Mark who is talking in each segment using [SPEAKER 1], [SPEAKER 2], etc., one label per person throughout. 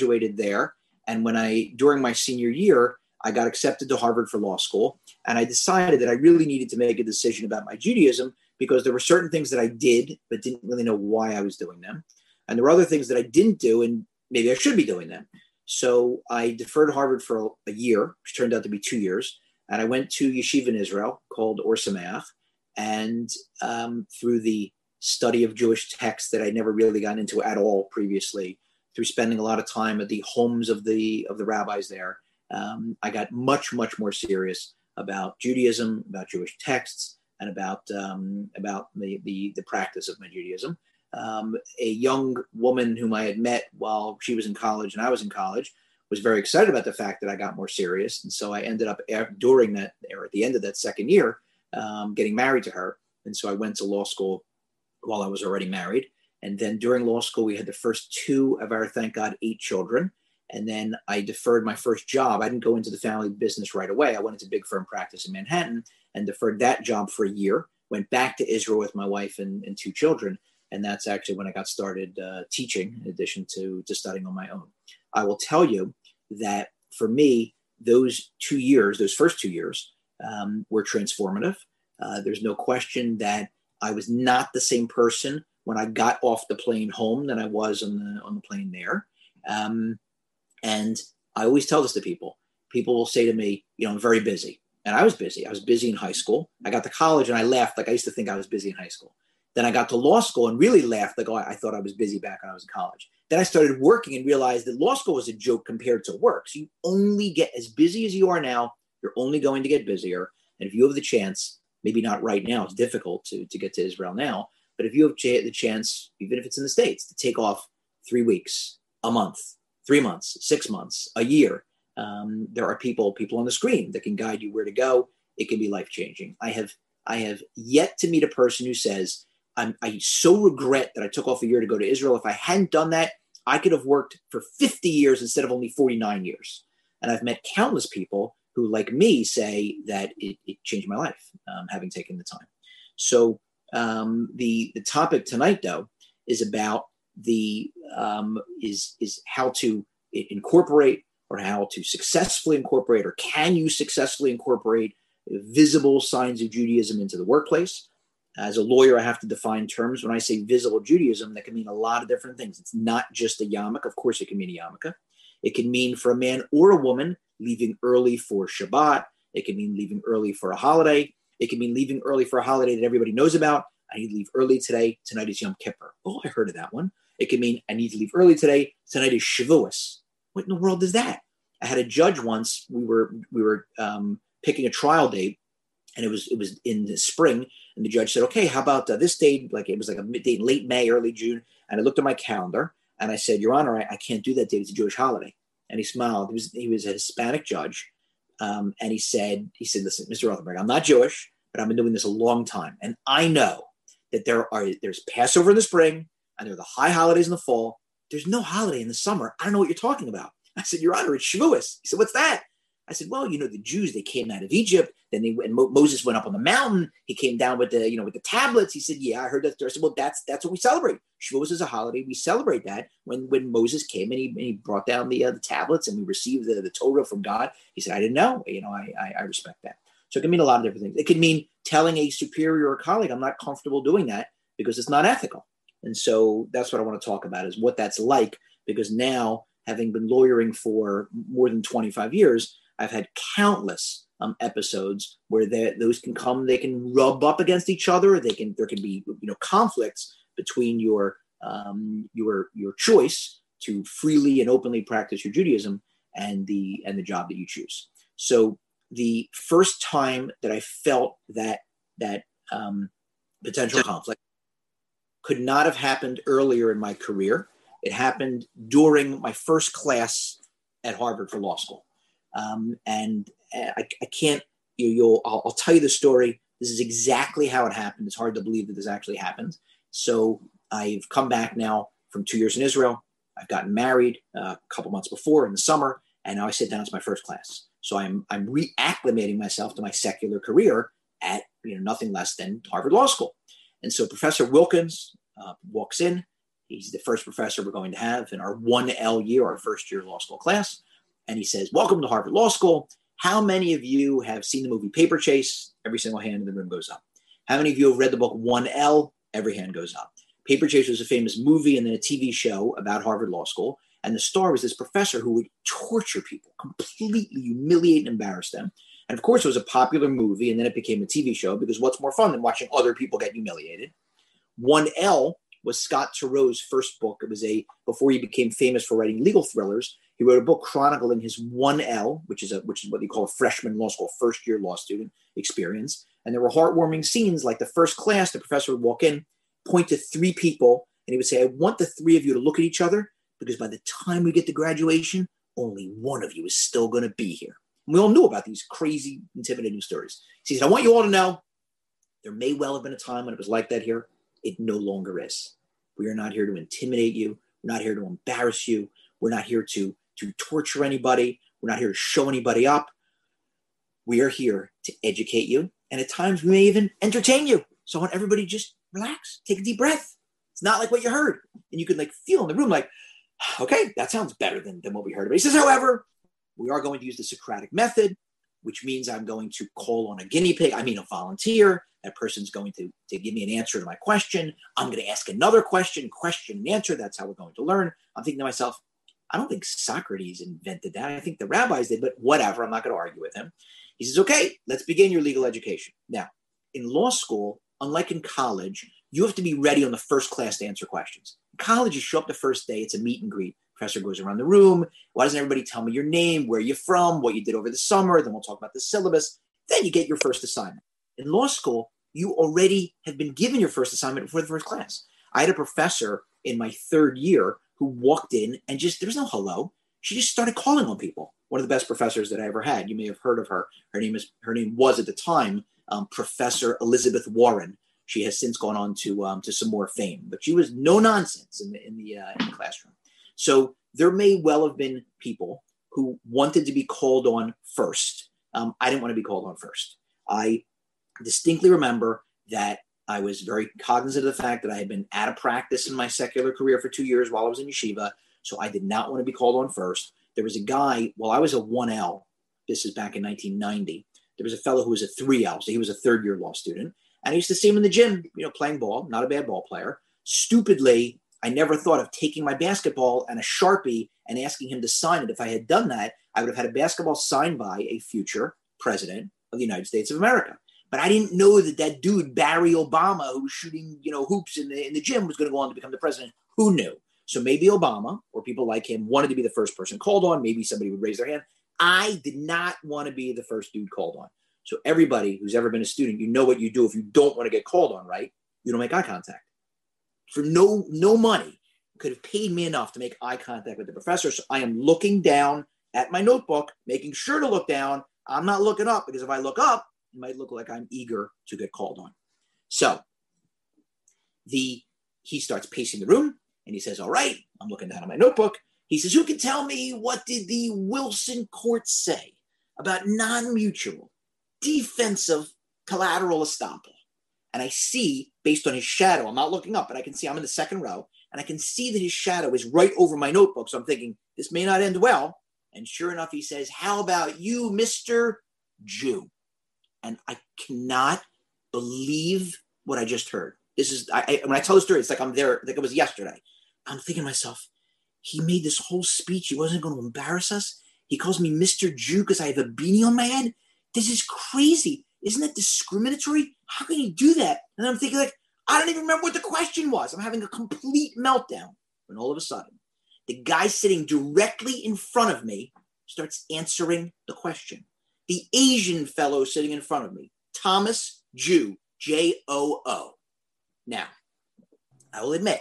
[SPEAKER 1] graduated there. And when I, during my senior year, I got accepted to Harvard for law school. And I decided that I really needed to make a decision about my Judaism because there were certain things that I did, but didn't really know why I was doing them. And there were other things that I didn't do, and maybe I should be doing them. So I deferred Harvard for a year, which turned out to be two years. And I went to yeshiva in Israel called Or Sameach. And um, through the study of Jewish texts that I never really gotten into at all previously, through spending a lot of time at the homes of the of the rabbis there, um, I got much much more serious about Judaism, about Jewish texts, and about um, about the, the, the practice of my Judaism. Um, a young woman whom I had met while she was in college and I was in college was very excited about the fact that I got more serious, and so I ended up during that or at the end of that second year um, getting married to her, and so I went to law school while I was already married. And then during law school, we had the first two of our, thank God, eight children. And then I deferred my first job. I didn't go into the family business right away. I went into big firm practice in Manhattan and deferred that job for a year. Went back to Israel with my wife and, and two children. And that's actually when I got started uh, teaching in addition to, to studying on my own. I will tell you that for me, those two years, those first two years, um, were transformative. Uh, there's no question that I was not the same person when I got off the plane home than I was on the on the plane there. Um, and I always tell this to people. People will say to me, you know, I'm very busy. And I was busy. I was busy in high school. I got to college and I laughed like I used to think I was busy in high school. Then I got to law school and really laughed like, oh, I thought I was busy back when I was in college. Then I started working and realized that law school was a joke compared to work. So you only get as busy as you are now, you're only going to get busier. And if you have the chance, maybe not right now, it's difficult to, to get to Israel now, but if you have the chance, even if it's in the States, to take off three weeks, a month, three months, six months, a year, um, there are people, people on the screen that can guide you where to go. It can be life changing. I have, I have yet to meet a person who says, I'm, I so regret that I took off a year to go to Israel. If I hadn't done that, I could have worked for 50 years instead of only 49 years. And I've met countless people who, like me, say that it, it changed my life um, having taken the time. So um, the the topic tonight, though, is about the um, is is how to incorporate or how to successfully incorporate or can you successfully incorporate visible signs of Judaism into the workplace. As a lawyer, I have to define terms. When I say visible Judaism, that can mean a lot of different things. It's not just a yarmulke. Of course, it can mean a yarmulke. It can mean for a man or a woman leaving early for Shabbat. It can mean leaving early for a holiday. It can mean leaving early for a holiday that everybody knows about. I need to leave early today. Tonight is Yom Kippur. Oh, I heard of that one. It can mean I need to leave early today. Tonight is Shavuos. What in the world is that? I had a judge once. We were we were um, picking a trial date, and it was it was in the spring. And the judge said, "Okay, how about uh, this date? Like it was like a date, late May, early June." And I looked at my calendar, and I said, "Your Honor, I, I can't do that date. It's a Jewish holiday." And he smiled. He was he was a Hispanic judge, um, and he said, "He said, listen, Mr. Rothenberg, I'm not Jewish, but I've been doing this a long time, and I know that there are there's Passover in the spring and there are the high holidays in the fall. There's no holiday in the summer. I don't know what you're talking about. I said, Your Honor, it's Shavuos. He said, What's that? I said, Well, you know, the Jews they came out of Egypt. Then they and Mo- Moses went up on the mountain. He came down with the you know with the tablets. He said, Yeah, I heard that. I said, Well, that's that's what we celebrate. Shavuos is a holiday. We celebrate that when when Moses came and he, and he brought down the uh, the tablets and we received the, the Torah from God. He said, I didn't know. You know, I, I I respect that. So it can mean a lot of different things. It can mean telling a superior or colleague, I'm not comfortable doing that because it's not ethical. And so that's what I want to talk about is what that's like because now having been lawyering for more than 25 years, I've had countless um, episodes where those can come, they can rub up against each other. They can, there can be, you know, conflicts between your, um, your, your choice to freely and openly practice your Judaism and the, and the job that you choose. So the first time that I felt that, that um, potential conflict could not have happened earlier in my career. It happened during my first class at Harvard for law school. Um, and I, I, can't, you, will I'll, I'll, tell you the story. This is exactly how it happened. It's hard to believe that this actually happened. So I've come back now from two years in Israel. I've gotten married uh, a couple months before in the summer, and now I sit down to my first class. So I'm, I'm reacclimating myself to my secular career at you know nothing less than Harvard Law School. And so Professor Wilkins uh, walks in. He's the first professor we're going to have in our 1L year, our first year law school class. And he says, Welcome to Harvard Law School. How many of you have seen the movie Paper Chase? Every single hand in the room goes up. How many of you have read the book 1L? Every hand goes up. Paper Chase was a famous movie and then a TV show about Harvard Law School. And the star was this professor who would torture people, completely humiliate and embarrass them. And of course, it was a popular movie, and then it became a TV show because what's more fun than watching other people get humiliated? 1L was Scott Turow's first book. It was a before he became famous for writing legal thrillers. He wrote a book chronicling his 1L, which is a which is what they call a freshman law school, first year law student experience. And there were heartwarming scenes like the first class, the professor would walk in, point to three people, and he would say, I want the three of you to look at each other because by the time we get to graduation, only one of you is still going to be here. And we all knew about these crazy, intimidating stories. he said, I want you all to know there may well have been a time when it was like that here. It no longer is. We are not here to intimidate you. We're not here to embarrass you. We're not here to, to torture anybody. We're not here to show anybody up. We are here to educate you. And at times we may even entertain you. So I want everybody just relax, take a deep breath. It's not like what you heard. And you can like feel in the room like, okay, that sounds better than, than what we heard. But he says, however, we are going to use the Socratic method, which means I'm going to call on a guinea pig, I mean a volunteer. That person's going to, to give me an answer to my question. I'm going to ask another question, question and answer. That's how we're going to learn. I'm thinking to myself, I don't think Socrates invented that. I think the rabbis did, but whatever. I'm not going to argue with him. He says, okay, let's begin your legal education. Now, in law school, unlike in college, you have to be ready on the first class to answer questions. In college, you show up the first day, it's a meet and greet. Professor goes around the room. Why doesn't everybody tell me your name, where you're from, what you did over the summer? Then we'll talk about the syllabus. Then you get your first assignment. In law school, you already have been given your first assignment before the first class. I had a professor in my third year who walked in and just, there was no hello. She just started calling on people. One of the best professors that I ever had. You may have heard of her. Her name is, her name was at the time um, Professor Elizabeth Warren. She has since gone on to um, to some more fame, but she was no nonsense in the in the, uh, in the classroom. So there may well have been people who wanted to be called on first. Um, I didn't want to be called on first. I distinctly remember that I was very cognizant of the fact that I had been out of practice in my secular career for two years while I was in yeshiva. So I did not want to be called on first. There was a guy, well, I was a 1L, this is back in 1990, there was a fellow who was a 3L. So he was a third year law student. And I used to see him in the gym, you know, playing ball, not a bad ball player. Stupidly, I never thought of taking my basketball and a Sharpie and asking him to sign it. If I had done that, I would have had a basketball signed by a future president of the United States of America. But I didn't know that that dude, Barry Obama, who was shooting, you know, hoops in the, in the gym was going to go on to become the president. Who knew? So maybe Obama or people like him wanted to be the first person called on. Maybe somebody would raise their hand. I did not want to be the first dude called on. So everybody who's ever been a student, you know what you do if you don't want to get called on, right? You don't make eye contact for no no money could have paid me enough to make eye contact with the professor. So I am looking down at my notebook, making sure to look down. I'm not looking up because if I look up, it might look like I'm eager to get called on. So the he starts pacing the room and he says, All right, I'm looking down at my notebook. He says, Who can tell me what did the Wilson court say about non-mutual defensive collateral estoppel? And I see, based on his shadow, I'm not looking up, but I can see I'm in the second row, and I can see that his shadow is right over my notebook. So I'm thinking, this may not end well. And sure enough, he says, How about you, Mr. Jew? And I cannot believe what I just heard. This is, I, I, when I tell the story, it's like I'm there, like it was yesterday. I'm thinking to myself, he made this whole speech. He wasn't going to embarrass us. He calls me Mr. Jew because I have a beanie on my head. This is crazy. Isn't that discriminatory? How can he do that? And I'm thinking, like, I don't even remember what the question was. I'm having a complete meltdown when all of a sudden the guy sitting directly in front of me starts answering the question. The Asian fellow sitting in front of me, Thomas Jew, J O O. Now, I will admit,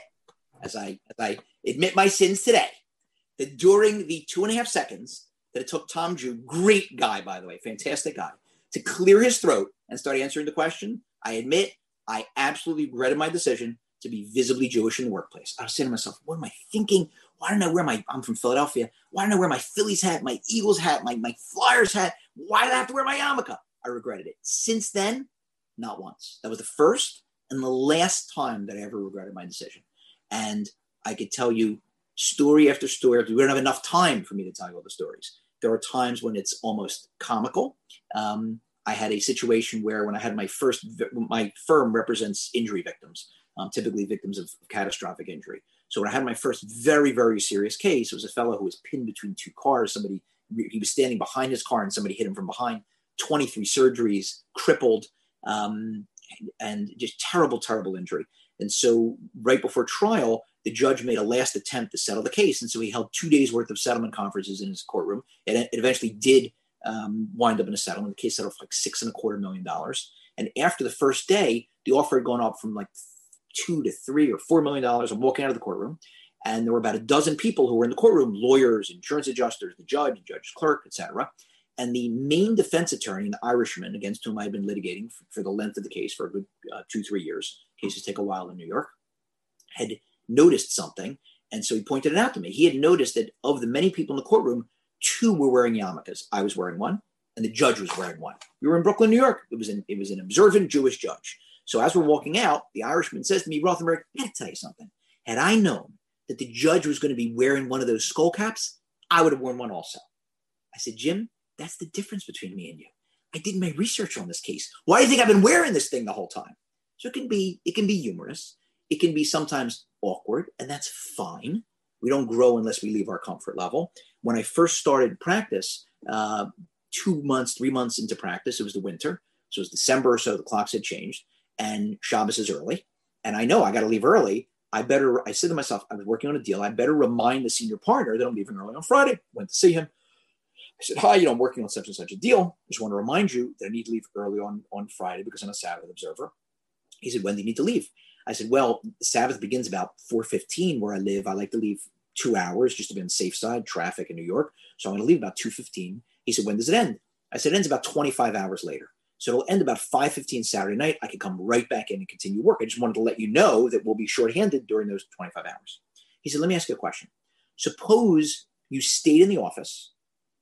[SPEAKER 1] as I as I admit my sins today, that during the two and a half seconds that it took Tom Jew, great guy by the way, fantastic guy, to clear his throat and start answering the question, I admit I absolutely regretted my decision to be visibly Jewish in the workplace. I was saying to myself, what am I thinking? Why don't I wear my, I'm from Philadelphia. Why don't I wear my Phillies hat, my Eagles hat, my, my Flyers hat? Why did I have to wear my yarmulke? I regretted it. Since then, not once. That was the first and the last time that I ever regretted my decision. And I could tell you story after story. We don't have enough time for me to tell you all the stories. There are times when it's almost comical. Um, I had a situation where when I had my first, my firm represents injury victims, um, typically victims of catastrophic injury. So when I had my first very, very serious case, it was a fellow who was pinned between two cars. Somebody, he was standing behind his car and somebody hit him from behind. 23 surgeries, crippled, um, and just terrible, terrible injury. And so right before trial, the judge made a last attempt to settle the case. And so he held two days worth of settlement conferences in his courtroom. And it eventually did um, wind up in a settlement. The case settled for like six and a quarter million dollars. And after the first day, the offer had gone up from like two to three or four million dollars. I'm walking out of the courtroom, and there were about a dozen people who were in the courtroom: lawyers, insurance adjusters, the judge, the judge's clerk, etc. And the main defense attorney, the Irishman, against whom I had been litigating for, for the length of the case for a good uh, two, three years, cases take a while in New York, had noticed something. And so he pointed it out to me. He had noticed that of the many people in the courtroom, two were wearing yarmulkes. I was wearing one, and the judge was wearing one. We were in Brooklyn, New York. It was an, it was an observant Jewish judge. So as we're walking out, the Irishman says to me, Rothenberg, I gotta tell you something. Had I known that the judge was going to be wearing one of those skull caps, I would have worn one also. I said, Jim, that's the difference between me and you. I did my research on this case. Why do you think I've been wearing this thing the whole time? So it can be, it can be humorous. It can be sometimes awkward, and that's fine. We don't grow unless we leave our comfort level. When I first started practice, uh, two months, three months into practice, it was the winter. So it was December or so, the clocks had changed, and Shabbos is early. And I know I got to leave early. I better, I said to myself, I was working on a deal. I better remind the senior partner that I'm leaving early on Friday. Went to see him. I said, Hi, you know, I'm working on such and such a deal. I just want to remind you that I need to leave early on, on Friday because I'm a Sabbath observer. He said, When do you need to leave? I said, Well, Sabbath begins about 4:15 where I live. I like to leave two hours just to be on the safe side, traffic in New York. So I'm going to leave about 2:15. He said, When does it end? I said, It ends about 25 hours later. So it'll end about 5:15 Saturday night. I can come right back in and continue work. I just wanted to let you know that we'll be shorthanded during those 25 hours. He said, Let me ask you a question. Suppose you stayed in the office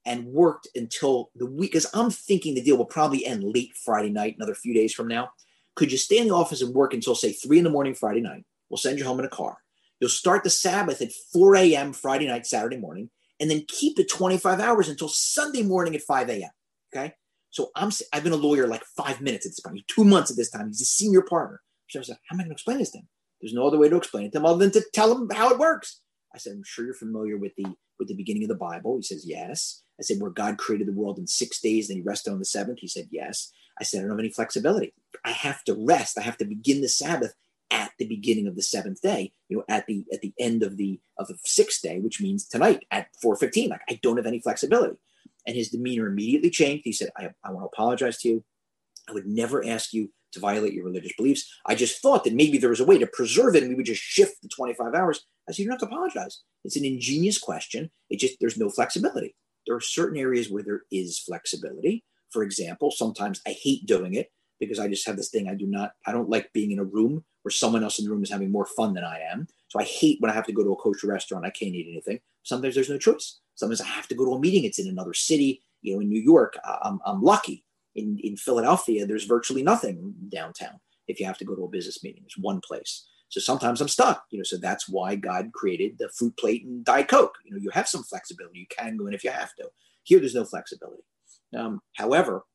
[SPEAKER 1] and worked until the week, because I'm thinking the deal will probably end late Friday night, another few days from now. Could you stay in the office and work until, say, three in the morning Friday night? We'll send you home in a car. You'll start the Sabbath at 4 a.m. Friday night, Saturday morning, and then keep it 25 hours until Sunday morning at 5 a.m. Okay. So I'm I've been a lawyer like five minutes at this point, two months at this time. He's a senior partner. So I said, How am I going to explain this to him? There's no other way to explain it to him other than to tell him how it works. I said, I'm sure you're familiar with the with the beginning of the Bible. He says, Yes. I said, where God created the world in six days, then he rested on the seventh. He said, Yes. I said, I don't have any flexibility. I have to rest. I have to begin the Sabbath at the beginning of the seventh day, you know, at the at the end of the of the sixth day, which means tonight at 4:15. Like I don't have any flexibility. And his demeanor immediately changed. He said, I, I want to apologize to you. I would never ask you to violate your religious beliefs. I just thought that maybe there was a way to preserve it and we would just shift the 25 hours. I said, you don't have to apologize. It's an ingenious question. It just, there's no flexibility. There are certain areas where there is flexibility. For example, sometimes I hate doing it because I just have this thing. I do not, I don't like being in a room where someone else in the room is having more fun than I am. So I hate when I have to go to a kosher restaurant. I can't eat anything. Sometimes there's no choice. Sometimes I have to go to a meeting. It's in another city. You know, in New York, I'm, I'm lucky. In, in Philadelphia, there's virtually nothing downtown. If you have to go to a business meeting, there's one place. So sometimes I'm stuck, you know. So that's why God created the fruit plate and Diet Coke. You know, you have some flexibility. You can go in if you have to. Here, there's no flexibility. Um, however,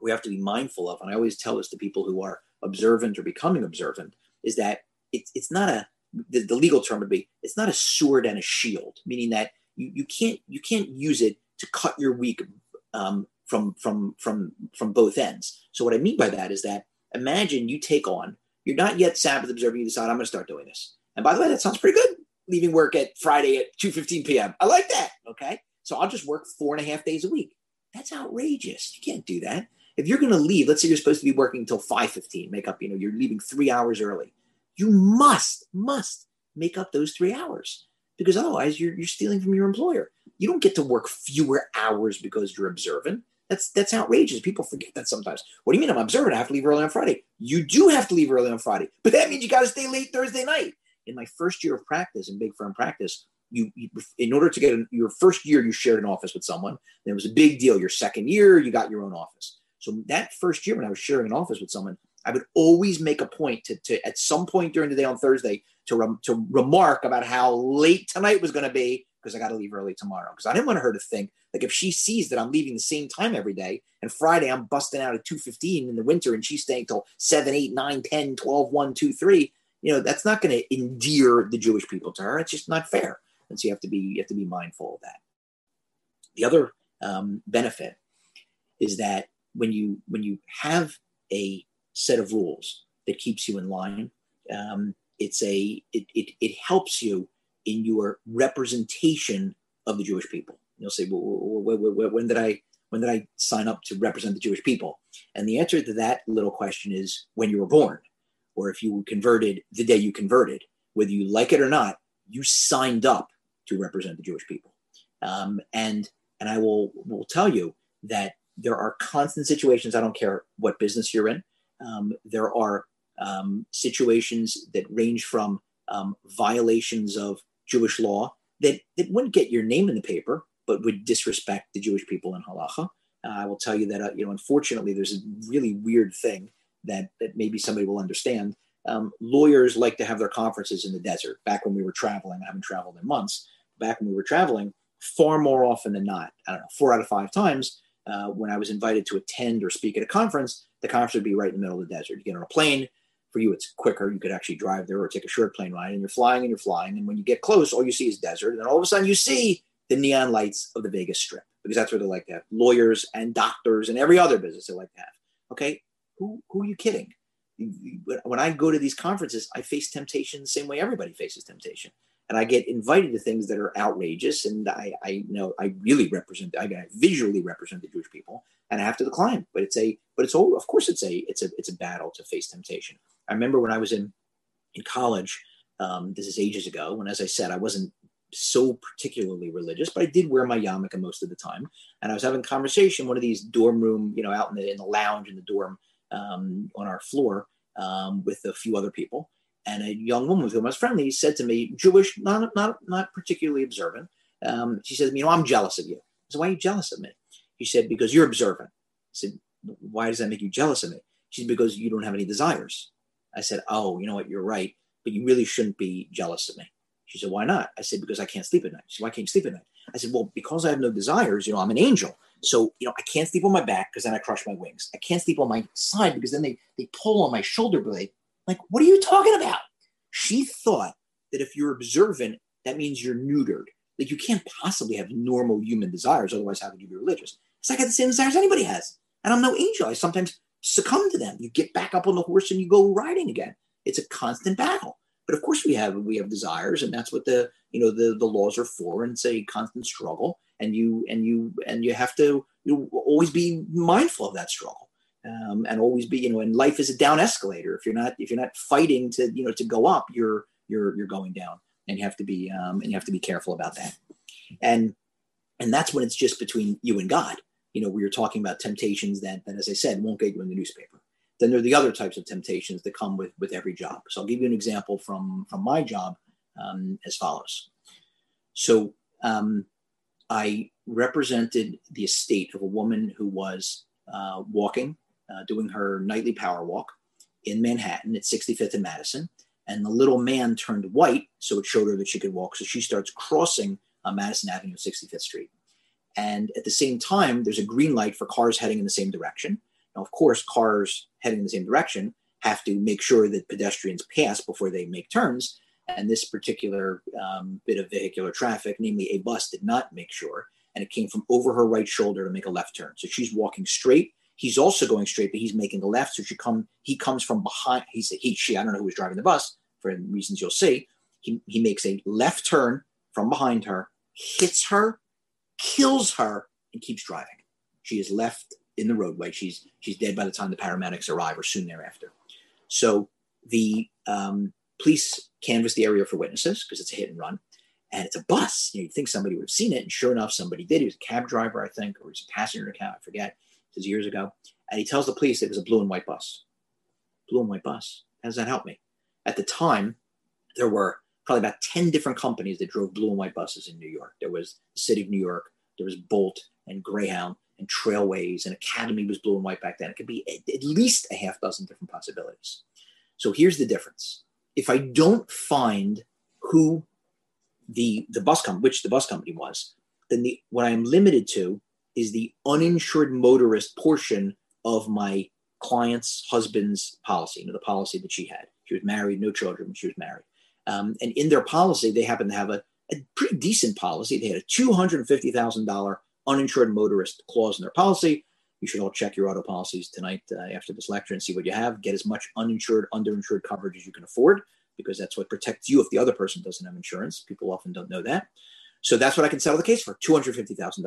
[SPEAKER 1] we have to be mindful of, and I always tell this to people who are observant or becoming observant, is that it's it's not a the, the legal term would be it's not a sword and a shield, meaning that you, you can't you can't use it to cut your week um, from from from from both ends. So what I mean by that is that imagine you take on you're not yet Sabbath observing. You decide I'm going to start doing this. And by the way, that sounds pretty good. Leaving work at Friday at 2:15 p.m. I like that. Okay, so I'll just work four and a half days a week. That's outrageous. You can't do that. If you're going to leave, let's say you're supposed to be working until 5:15, make up. You know, you're leaving three hours early. You must must make up those three hours because otherwise you're you're stealing from your employer. You don't get to work fewer hours because you're observant. That's that's outrageous. People forget that sometimes. What do you mean I'm observant? I have to leave early on Friday. You do have to leave early on Friday, but that means you got to stay late Thursday night. In my first year of practice in big firm practice, you, you in order to get a, your first year, you shared an office with someone. And it was a big deal. Your second year, you got your own office. So that first year, when I was sharing an office with someone, I would always make a point to, to at some point during the day on Thursday to, to remark about how late tonight was going to be because I got to leave early tomorrow. Because I didn't want her to think like if she sees that I'm leaving the same time every day and Friday I'm busting out at 2.15 in the winter and she's staying till 7, 8, 9, 10, 12, 1, 2, 3, you know, that's not going to endear the Jewish people to her. It's just not fair. And so you have to be you have to be mindful of that. The other um, benefit is that when you when you have a set of rules that keeps you in line, um, it's a it, it, it helps you in your representation of the Jewish people. You'll say, well, when did I when did I sign up to represent the Jewish people? And the answer to that little question is when you were born, or if you were converted the day you converted, whether you like it or not, you signed up to represent the Jewish people. Um, and and I will will tell you that there are constant situations. I don't care what business you're in. Um, there are um, situations that range from um, violations of Jewish law that, that wouldn't get your name in the paper, but would disrespect the Jewish people in halacha. Uh, I will tell you that uh, you know, unfortunately, there's a really weird thing that that maybe somebody will understand. Um, lawyers like to have their conferences in the desert. Back when we were traveling, I haven't traveled in months. Back when we were traveling, far more often than not, I don't know, four out of five times, uh, when I was invited to attend or speak at a conference, the conference would be right in the middle of the desert. You get on a plane, for you, it's quicker. You could actually drive there or take a short plane ride, and you're flying and you're flying. And when you get close, all you see is desert. And then all of a sudden, you see the neon lights of the Vegas Strip because that's where they like to have lawyers and doctors and every other business they like to have. Okay, who who are you kidding? When I go to these conferences, I face temptation the same way everybody faces temptation and I get invited to things that are outrageous, and I, I know I really represent, I, visually represent the Jewish people, and I have to decline. But it's a, but it's all, of course, it's a, it's a, it's a battle to face temptation. I remember when I was in, in college. Um, this is ages ago, when, as I said, I wasn't so particularly religious, but I did wear my yarmulke most of the time. And I was having conversation, one of these dorm room, you know, out in the in the lounge in the dorm um, on our floor um, with a few other people and a young woman with whom I was friendly said to me, Jewish, not not not particularly observant. Um, she said, you know, I'm jealous of you. I said, why are you jealous of me? She said, because you're observant. I said, why does that make you jealous of me? She said, because you don't have any desires. I said, oh, you know what, you're right, but you really shouldn't be jealous of me. She said, why not? I said, because I can't sleep at night. She said, why can't you sleep at night? I said, well, because I have no desires, you know, I'm an angel. So, you know, I can't sleep on my back because then I crush my wings. I can't sleep on my side because then they, they pull on my shoulder blade like, what are you talking about? She thought that if you're observant, that means you're neutered. Like you can't possibly have normal human desires, otherwise, how could you be religious? It's like I have the same desires anybody has. And I'm no angel. I sometimes succumb to them. You get back up on the horse and you go riding again. It's a constant battle. But of course we have we have desires, and that's what the you know the, the laws are for, and it's a constant struggle. And you and you and you have to you know, always be mindful of that struggle um, and always be you know and life is a down escalator. If you're not if you're not fighting to you know to go up you're you're you're going down and you have to be um, and you have to be careful about that. And and that's when it's just between you and god. You know we are talking about temptations that, that as i said won't get you in the newspaper. Then there are the other types of temptations that come with with every job. So i'll give you an example from from my job um, as follows. So um, i represented the estate of a woman who was uh, walking uh, doing her nightly power walk in Manhattan at 65th and Madison. And the little man turned white, so it showed her that she could walk. So she starts crossing uh, Madison Avenue, 65th Street. And at the same time, there's a green light for cars heading in the same direction. Now, of course, cars heading in the same direction have to make sure that pedestrians pass before they make turns. And this particular um, bit of vehicular traffic, namely a bus, did not make sure. And it came from over her right shoulder to make a left turn. So she's walking straight He's also going straight, but he's making a left. So she come, he comes from behind. He's he, she. I don't know who was driving the bus for reasons you'll see. He he makes a left turn from behind her, hits her, kills her, and keeps driving. She is left in the roadway. She's she's dead by the time the paramedics arrive, or soon thereafter. So the um, police canvass the area for witnesses because it's a hit and run, and it's a bus. You would think somebody would have seen it, and sure enough, somebody did. He was a cab driver, I think, or he was a passenger in a cab. I forget is years ago. And he tells the police it was a blue and white bus. Blue and white bus. How does that help me? At the time, there were probably about 10 different companies that drove blue and white buses in New York. There was the City of New York, there was Bolt and Greyhound and Trailways and Academy was blue and white back then. It could be at least a half dozen different possibilities. So here's the difference. if I don't find who the the bus company, which the bus company was, then the what I'm limited to is the uninsured motorist portion of my client's husband's policy, you know, the policy that she had. She was married, no children she was married. Um, and in their policy, they happen to have a, a pretty decent policy. They had a $250,000 uninsured motorist clause in their policy. You should all check your auto policies tonight uh, after this lecture and see what you have. Get as much uninsured, underinsured coverage as you can afford because that's what protects you if the other person doesn't have insurance. People often don't know that. So that's what I can settle the case for $250,000.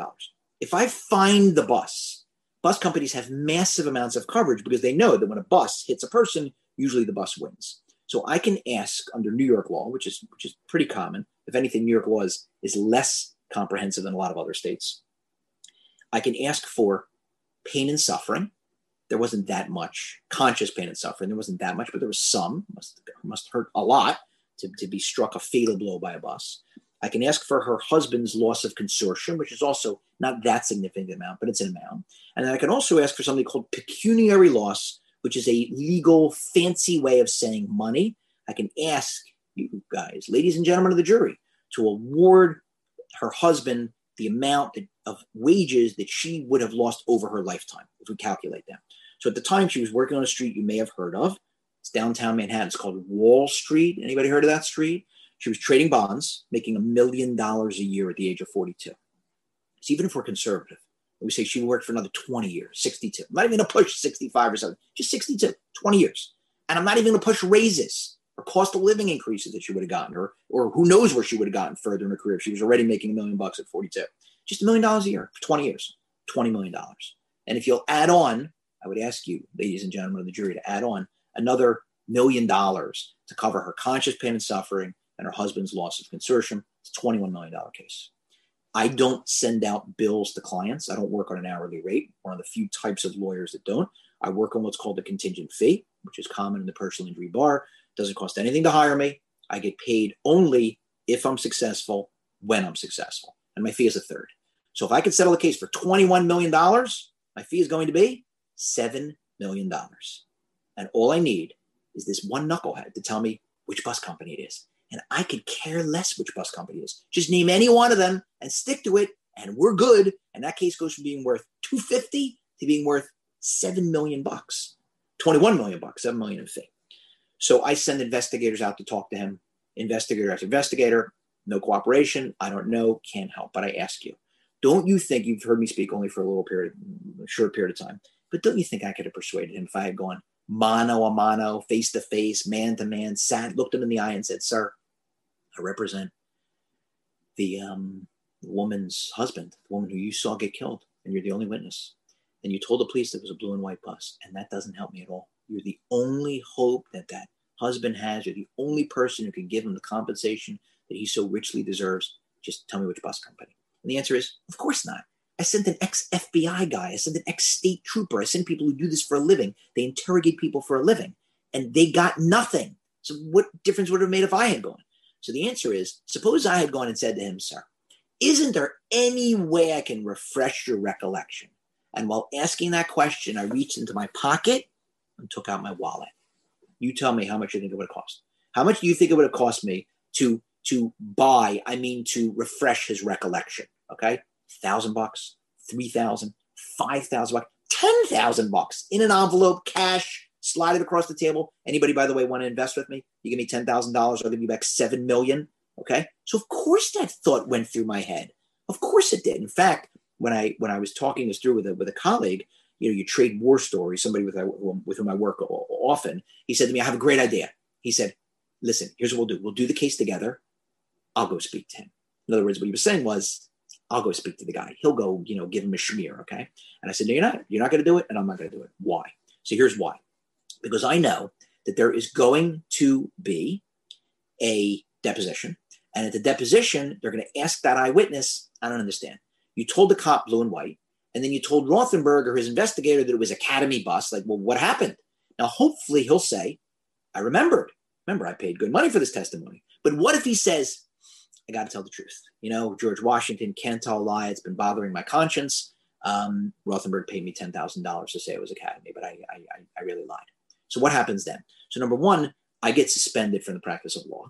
[SPEAKER 1] If I find the bus, bus companies have massive amounts of coverage because they know that when a bus hits a person, usually the bus wins. So I can ask under New York law, which is which is pretty common. If anything, New York law is, is less comprehensive than a lot of other states. I can ask for pain and suffering. There wasn't that much conscious pain and suffering. There wasn't that much, but there was some. Must must hurt a lot to, to be struck a fatal blow by a bus. I can ask for her husband's loss of consortium, which is also not that significant amount, but it's an amount. And then I can also ask for something called pecuniary loss, which is a legal fancy way of saying money. I can ask you guys, ladies and gentlemen of the jury, to award her husband the amount of wages that she would have lost over her lifetime if we calculate them. So at the time she was working on a street you may have heard of. It's downtown Manhattan. It's called Wall Street. Anybody heard of that street? She was trading bonds, making a million dollars a year at the age of 42. So even if we're conservative, we say she worked for another 20 years, 62. I'm not even going to push 65 or something, just 62, 20 years. And I'm not even going to push raises or cost of living increases that she would have gotten, or, or who knows where she would have gotten further in her career if she was already making a million bucks at 42. Just a million dollars a year for 20 years, $20 million. And if you'll add on, I would ask you, ladies and gentlemen of the jury, to add on another million dollars to cover her conscious pain and suffering and her husband's loss of consortium. It's a $21 million case. I don't send out bills to clients. I don't work on an hourly rate. One of the few types of lawyers that don't. I work on what's called a contingent fee, which is common in the personal injury bar. Doesn't cost anything to hire me. I get paid only if I'm successful, when I'm successful. And my fee is a third. So if I could settle a case for $21 million, my fee is going to be $7 million. And all I need is this one knucklehead to tell me which bus company it is. And I could care less which bus company is. Just name any one of them and stick to it, and we're good. And that case goes from being worth 250 to being worth 7 million bucks. 21 million bucks, 7 million in fee. So I send investigators out to talk to him. Investigator after investigator, no cooperation. I don't know, can't help. But I ask you, don't you think you've heard me speak only for a little period, a short period of time? But don't you think I could have persuaded him if I had gone mano a mano, face to face, man to man, sat, looked him in the eye and said, Sir, I represent the, um, woman's husband, the woman who you saw get killed, and you're the only witness. And you told the police it was a blue and white bus, and that doesn't help me at all. You're the only hope that that husband has. You're the only person who can give him the compensation that he so richly deserves. Just tell me which bus company. And the answer is, of course not. I sent an ex FBI guy. I sent an ex state trooper. I sent people who do this for a living. They interrogate people for a living, and they got nothing. So, what difference would it have made if I had gone? So, the answer is suppose I had gone and said to him, Sir, isn't there any way I can refresh your recollection? And while asking that question, I reached into my pocket and took out my wallet. You tell me how much you think it would have cost. How much do you think it would have cost me to to buy? I mean, to refresh his recollection. Okay, thousand bucks, three thousand, five thousand bucks, ten thousand bucks in an envelope, cash, slide it across the table. Anybody, by the way, want to invest with me? You give me ten thousand dollars, I'll give you back seven million. Okay, so of course that thought went through my head. Of course it did. In fact, when I when I was talking this through with a with a colleague, you know, you trade war stories. Somebody with with whom I work often, he said to me, "I have a great idea." He said, "Listen, here's what we'll do. We'll do the case together. I'll go speak to him." In other words, what he was saying was, I'll go speak to the guy. He'll go, you know, give him a schmear. Okay. And I said, no, you're not. You're not going to do it. And I'm not going to do it. Why? So here's why. Because I know that there is going to be a deposition. And at the deposition, they're going to ask that eyewitness, I don't understand. You told the cop blue and white, and then you told Rothenberg or his investigator that it was Academy bus. Like, well, what happened? Now, hopefully he'll say, I remembered. Remember, I paid good money for this testimony. But what if he says, I got to tell the truth. You know, George Washington can't tell a lie. It's been bothering my conscience. Um, Rothenberg paid me ten thousand dollars to say it was Academy, but I, I, I really lied. So what happens then? So number one, I get suspended from the practice of law.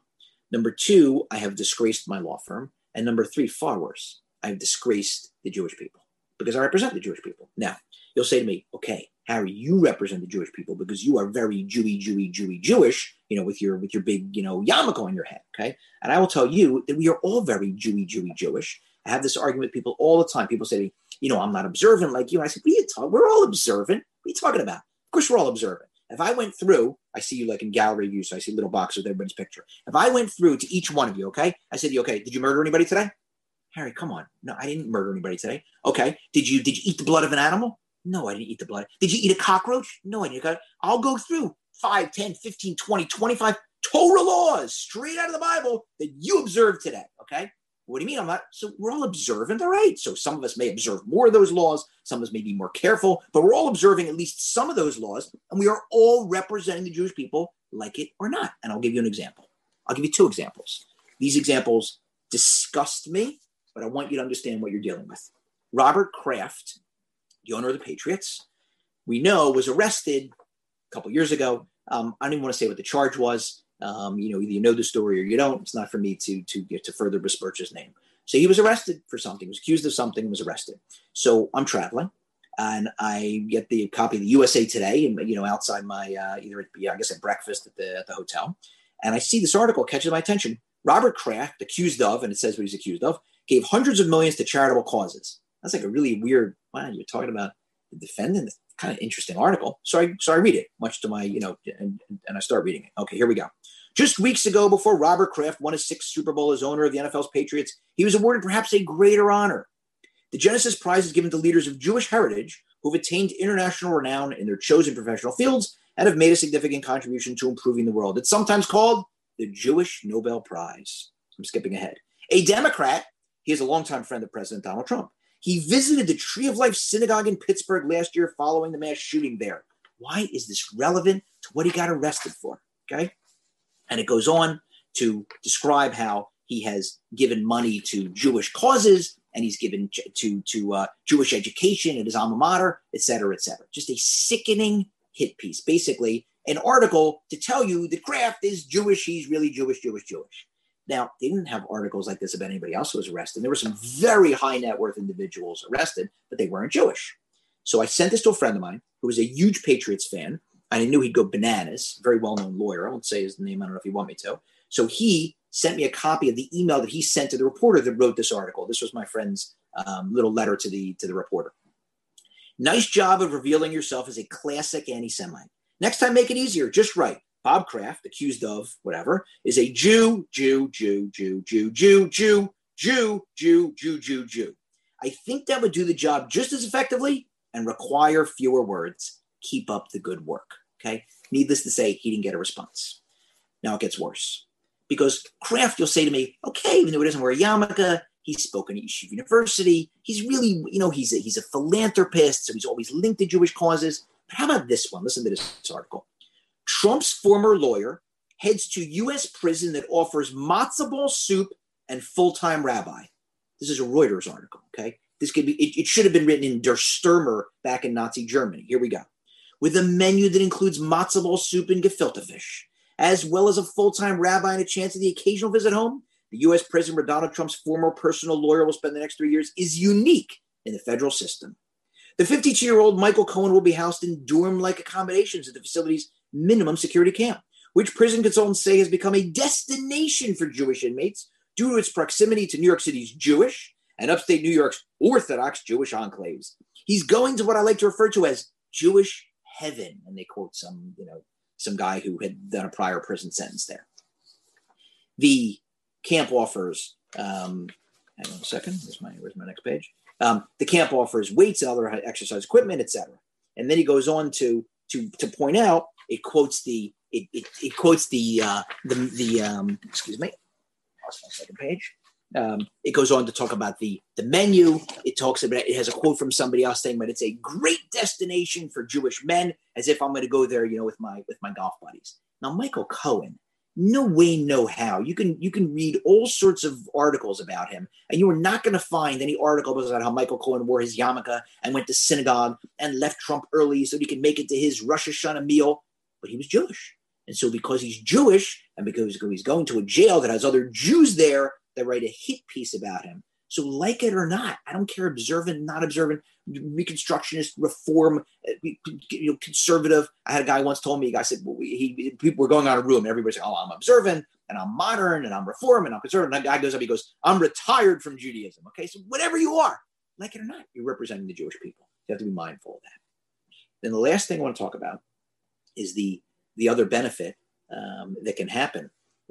[SPEAKER 1] Number two, I have disgraced my law firm. And number three, far worse, I have disgraced the Jewish people because I represent the Jewish people. Now, you'll say to me, okay, Harry, you represent the Jewish people because you are very Jewy, Jewy, Jewy, Jewish, you know, with your with your big, you know, yarmulke on your head. Okay. And I will tell you that we are all very Jewy, Jewy, Jewish. I have this argument with people all the time. People say me, you know, I'm not observant like you. And I said, what are you talking? We're all observant. What are you talking about? Of course, we're all observant. If I went through, I see you like in gallery view, so I see little boxes with everybody's picture. If I went through to each one of you, okay, I said, you okay? Did you murder anybody today? Harry, come on. No, I didn't murder anybody today. Okay. Did you did you eat the blood of an animal? No, I didn't eat the blood. Did you eat a cockroach? No, I didn't. I'll go through 5, 10, 15, 20, 25 Torah laws straight out of the Bible that you observed today. Okay. What do you mean? I'm not. So we're all observant. All right. So some of us may observe more of those laws. Some of us may be more careful, but we're all observing at least some of those laws. And we are all representing the Jewish people, like it or not. And I'll give you an example. I'll give you two examples. These examples disgust me, but I want you to understand what you're dealing with. Robert Kraft the owner of the Patriots, we know was arrested a couple years ago. Um, I don't even want to say what the charge was. Um, you know, either you know the story or you don't. It's not for me to to get to further besmirch his name. So he was arrested for something. Was accused of something. Was arrested. So I'm traveling, and I get the copy of the USA Today, and you know, outside my uh, either I guess at breakfast at the at the hotel, and I see this article catches my attention. Robert Kraft, accused of, and it says what he's accused of, gave hundreds of millions to charitable causes. That's like a really weird. Wow, you're talking about the defendant. Kind of interesting article. So I so I read it, much to my you know, and, and I start reading it. Okay, here we go. Just weeks ago, before Robert Kraft won his sixth Super Bowl as owner of the NFL's Patriots, he was awarded perhaps a greater honor. The Genesis Prize is given to leaders of Jewish heritage who have attained international renown in their chosen professional fields and have made a significant contribution to improving the world. It's sometimes called the Jewish Nobel Prize. I'm skipping ahead. A Democrat, he is a longtime friend of President Donald Trump, he visited the Tree of Life Synagogue in Pittsburgh last year following the mass shooting there. Why is this relevant to what he got arrested for? Okay. And it goes on to describe how he has given money to Jewish causes and he's given to, to uh, Jewish education at his alma mater, et cetera, et cetera. Just a sickening hit piece. Basically, an article to tell you that Kraft is Jewish. He's really Jewish, Jewish, Jewish. Now, they didn't have articles like this about anybody else who was arrested. There were some very high net worth individuals arrested, but they weren't Jewish. So I sent this to a friend of mine who was a huge Patriots fan. And I knew he'd go bananas, very well known lawyer. I won't say his name, I don't know if you want me to. So he sent me a copy of the email that he sent to the reporter that wrote this article. This was my friend's um, little letter to the to the reporter. Nice job of revealing yourself as a classic anti-Semite. Next time, make it easier. Just write Bob Kraft, accused of whatever, is a Jew, Jew, Jew, Jew, Jew, Jew, Jew, Jew, Jew, Jew, Jew, Jew. I think that would do the job just as effectively and require fewer words. Keep up the good work. Okay. Needless to say, he didn't get a response. Now it gets worse because Kraft, you'll say to me, okay, even though he doesn't wear a yarmulke, he's spoken at Yeshiva University. He's really, you know, he's a, he's a philanthropist, so he's always linked to Jewish causes. But how about this one? Listen to this article. Trump's former lawyer heads to U.S. prison that offers matzo ball soup and full-time rabbi. This is a Reuters article. Okay, this could be. It, it should have been written in Der Stürmer back in Nazi Germany. Here we go, with a menu that includes matzo ball soup and gefilte fish, as well as a full-time rabbi and a chance of the occasional visit home. The U.S. prison where Donald Trump's former personal lawyer will spend the next three years is unique in the federal system. The 52 year old Michael Cohen will be housed in dorm like accommodations at the facility's minimum security camp, which prison consultants say has become a destination for Jewish inmates due to its proximity to New York City's Jewish and upstate New York's Orthodox Jewish enclaves. He's going to what I like to refer to as Jewish heaven. And they quote some, you know, some guy who had done a prior prison sentence there. The camp offers, um, hang on a second, where's my, where's my next page? Um, the camp offers weights and other exercise equipment, etc. And then he goes on to to to point out it quotes the it, it, it quotes the uh, the the um, excuse me, lost my second page. Um, it goes on to talk about the the menu. It talks about it has a quote from somebody else saying that it's a great destination for Jewish men, as if I'm going to go there, you know, with my with my golf buddies. Now, Michael Cohen, no way, no how. You can you can read all sorts of articles about him, and you are not going to find any article about how Michael Cohen wore his yarmulke and went to synagogue and left Trump early so he could make it to his Rosh Hashanah meal but he was Jewish. And so, because he's Jewish and because he's going to a jail that has other Jews there, they write a hit piece about him. So, like it or not, I don't care observant, not observant, Reconstructionist, reform, uh, you know, conservative. I had a guy once told me, guy said, well, he, people were going on a room everybody's like, oh, I'm observant and I'm modern and I'm reform and I'm conservative. And that guy goes up, he goes, I'm retired from Judaism. Okay, so whatever you are, like it or not, you're representing the Jewish people. You have to be mindful of that. Then the last thing I want to talk about is the the other benefit um, that can happen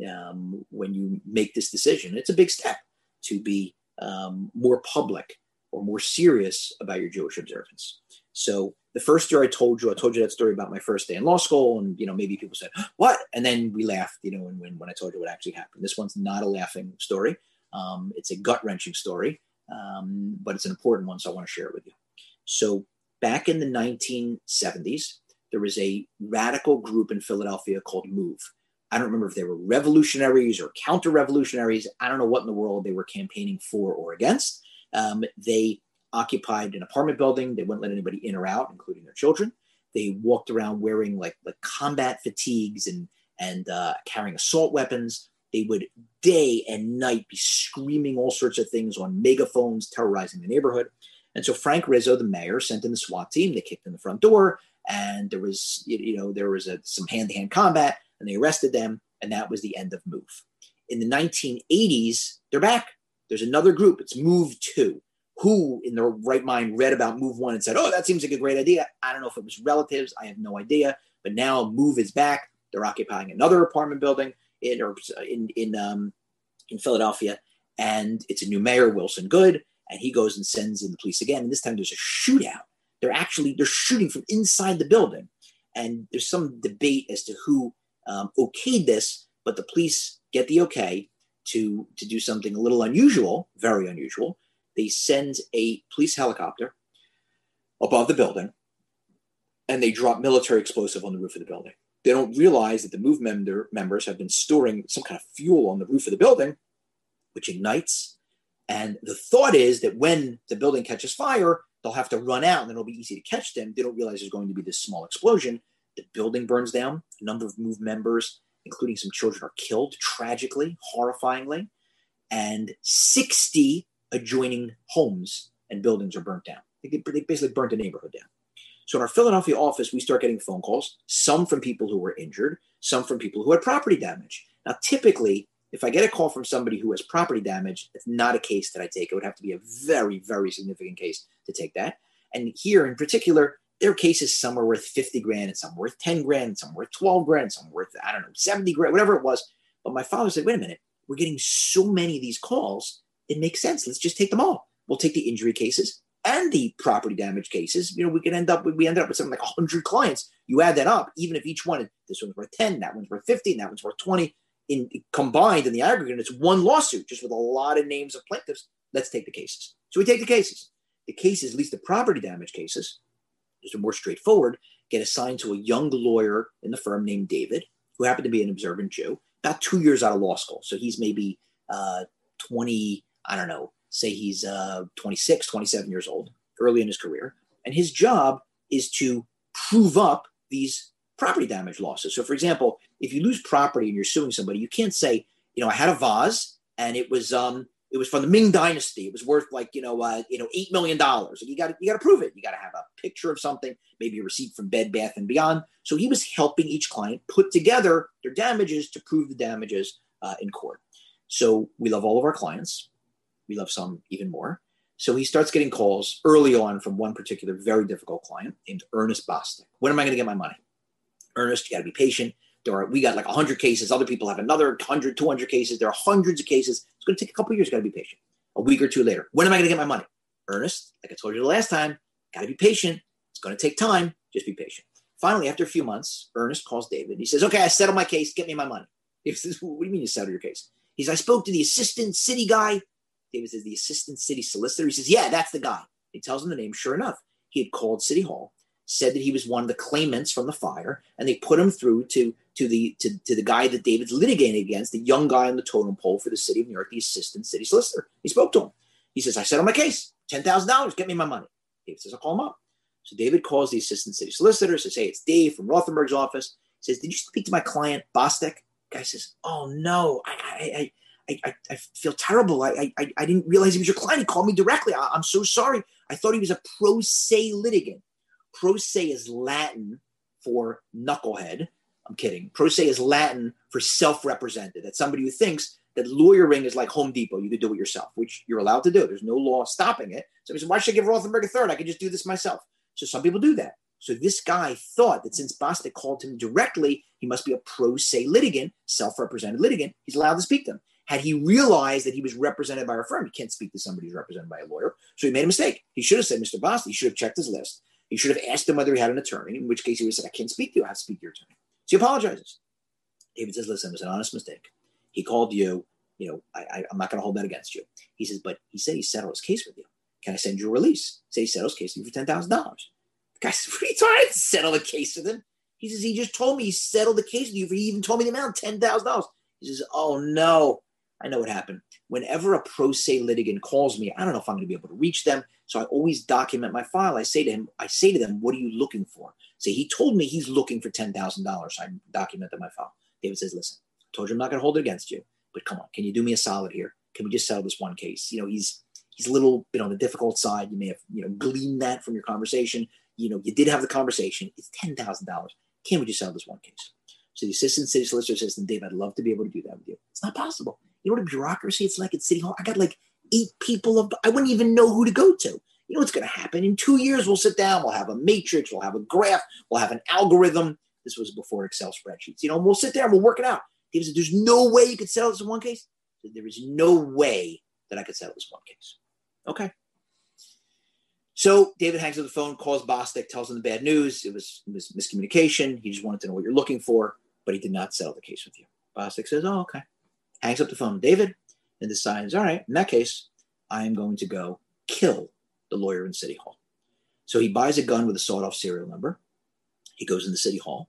[SPEAKER 1] um, when you make this decision. It's a big step to be um, more public or more serious about your Jewish observance. So the first story I told you, I told you that story about my first day in law school, and you know maybe people said what, and then we laughed, you know, when when, when I told you what actually happened. This one's not a laughing story. Um, it's a gut wrenching story, um, but it's an important one, so I want to share it with you. So back in the 1970s, there was a radical group in Philadelphia called Move. I don't remember if they were revolutionaries or counter revolutionaries. I don't know what in the world they were campaigning for or against. Um, they occupied an apartment building. They wouldn't let anybody in or out, including their children. They walked around wearing like like combat fatigues and and uh, carrying assault weapons. They would day and night be screaming all sorts of things on megaphones, terrorizing the neighborhood. And so Frank Rizzo, the mayor, sent in the SWAT team. They kicked in the front door, and there was you know there was a, some hand-to-hand combat, and they arrested them, and that was the end of Move. In the 1980s, they're back. There's another group. It's Move Two. Who in their right mind read about Move One and said, "Oh, that seems like a great idea." I don't know if it was relatives. I have no idea. But now Move is back. They're occupying another apartment building in or in in um, in Philadelphia, and it's a new mayor, Wilson Goode, and he goes and sends in the police again. And this time there's a shootout. They're actually they're shooting from inside the building, and there's some debate as to who um, okayed this, but the police get the okay to to do something a little unusual, very unusual. They send a police helicopter above the building, and they drop military explosive on the roof of the building. They don't realize that the move member, members have been storing some kind of fuel on the roof of the building, which ignites. And the thought is that when the building catches fire, they'll have to run out and it'll be easy to catch them. They don't realize there's going to be this small explosion. The building burns down. A number of move members, including some children, are killed tragically, horrifyingly. And 60 adjoining homes and buildings are burnt down. They, they basically burnt the neighborhood down. So in our Philadelphia office, we start getting phone calls, some from people who were injured, some from people who had property damage. Now, typically, if I get a call from somebody who has property damage, it's not a case that I take. It would have to be a very, very significant case to take that. And here in particular, there are cases some are worth 50 grand and some worth 10 grand, some worth 12 grand, some worth, I don't know, 70 grand, whatever it was. But my father said, wait a minute, we're getting so many of these calls. It makes sense. Let's just take them all. We'll take the injury cases and the property damage cases, you know, we could end up with, we ended up with something like 100 clients. You add that up, even if each one, this one's worth 10, that one's worth 15, that one's worth 20, in combined in the aggregate, it's one lawsuit just with a lot of names of plaintiffs. Let's take the cases. So we take the cases. The cases, at least the property damage cases, just are more straightforward, get assigned to a young lawyer in the firm named David, who happened to be an observant Jew, about two years out of law school. So he's maybe uh, 20, I don't know, say he's uh, 26, 27 years old, early in his career, and his job is to prove up these property damage losses. So, for example, if you lose property and you're suing somebody, you can't say, you know, I had a vase and it was um it was from the Ming Dynasty. It was worth like you know uh, you know eight million dollars. You got you got to prove it. You got to have a picture of something, maybe a receipt from Bed Bath and Beyond. So he was helping each client put together their damages to prove the damages uh, in court. So we love all of our clients. We love some even more. So he starts getting calls early on from one particular very difficult client named Ernest Bostic. When am I going to get my money? Ernest, you got to be patient. There are, we got like 100 cases. Other people have another 100, 200 cases. There are hundreds of cases. It's going to take a couple years. Got to be patient. A week or two later, when am I going to get my money? Ernest, like I told you the last time, got to be patient. It's going to take time. Just be patient. Finally, after a few months, Ernest calls David. He says, Okay, I settled my case. Get me my money. He says, What do you mean you settled your case? He says, I spoke to the assistant city guy David says, the assistant city solicitor. He says, yeah, that's the guy. He tells him the name. Sure enough, he had called City Hall, said that he was one of the claimants from the fire, and they put him through to to the to, to the guy that David's litigating against, the young guy on the totem pole for the city of New York, the assistant city solicitor. He spoke to him. He says, I settled my case. Ten thousand dollars. Get me my money. David says, I'll call him up. So David calls the assistant city solicitor, says, Hey, it's Dave from Rothenberg's office. says, Did you speak to my client, Bostic? Guy says, Oh no, I I I, I feel terrible. I, I I didn't realize he was your client. He called me directly. I, I'm so sorry. I thought he was a pro se litigant. Pro se is Latin for knucklehead. I'm kidding. Pro se is Latin for self represented. That's somebody who thinks that lawyering is like Home Depot. You could do it yourself, which you're allowed to do. There's no law stopping it. So he said, why should I give Rothenberg a third? I could just do this myself. So some people do that. So this guy thought that since Bostic called him directly, he must be a pro se litigant, self represented litigant. He's allowed to speak to him. Had he realized that he was represented by a firm, he can't speak to somebody who's represented by a lawyer. So he made a mistake. He should have said, Mr. Bostic, he should have checked his list. He should have asked him whether he had an attorney, in which case he would have said, I can't speak to you. I have to speak to your attorney. So he apologizes. David says, listen, it was an honest mistake. He called you. You know, I, am not going to hold that against you. He says, but he said he settled his case with you. Can I send you a release? Say he settled his case with you for $10,000. The guy says, what are you talking to settle the case with him? He says, he just told me he settled the case with you. He even told me the amount, $10,000. He says, oh no, I know what happened. Whenever a pro se litigant calls me, I don't know if I'm going to be able to reach them. So I always document my file. I say to him, I say to them, what are you looking for? Say, he told me he's looking for $10,000. So I documented my file. David says, listen, I told you I'm not going to hold it against you, but come on, can you do me a solid here? Can we just settle this one case? You know, he's he's a little bit on the difficult side. You may have, you know, gleaned that from your conversation. You know, you did have the conversation. It's $10,000. Can we just settle this one case? So the assistant city solicitor says Dave, I'd love to be able to do that with you. It's not possible. You know what a bureaucracy it's like at City Hall? I got like eight people of I wouldn't even know who to go to. You know what's going to happen? In two years, we'll sit down, we'll have a matrix, we'll have a graph, we'll have an algorithm. This was before Excel spreadsheets. You know, we'll sit there and we'll work it out. He said, There's no way you could settle this in one case. There is no way that I could settle this one case. Okay. So David hangs up the phone, calls Bostic, tells him the bad news. It was, it was miscommunication. He just wanted to know what you're looking for, but he did not settle the case with you. Bostic says, Oh, okay. Hangs up the phone, David, and decides, All right, in that case, I am going to go kill the lawyer in City Hall. So he buys a gun with a sawed off serial number. He goes into City Hall.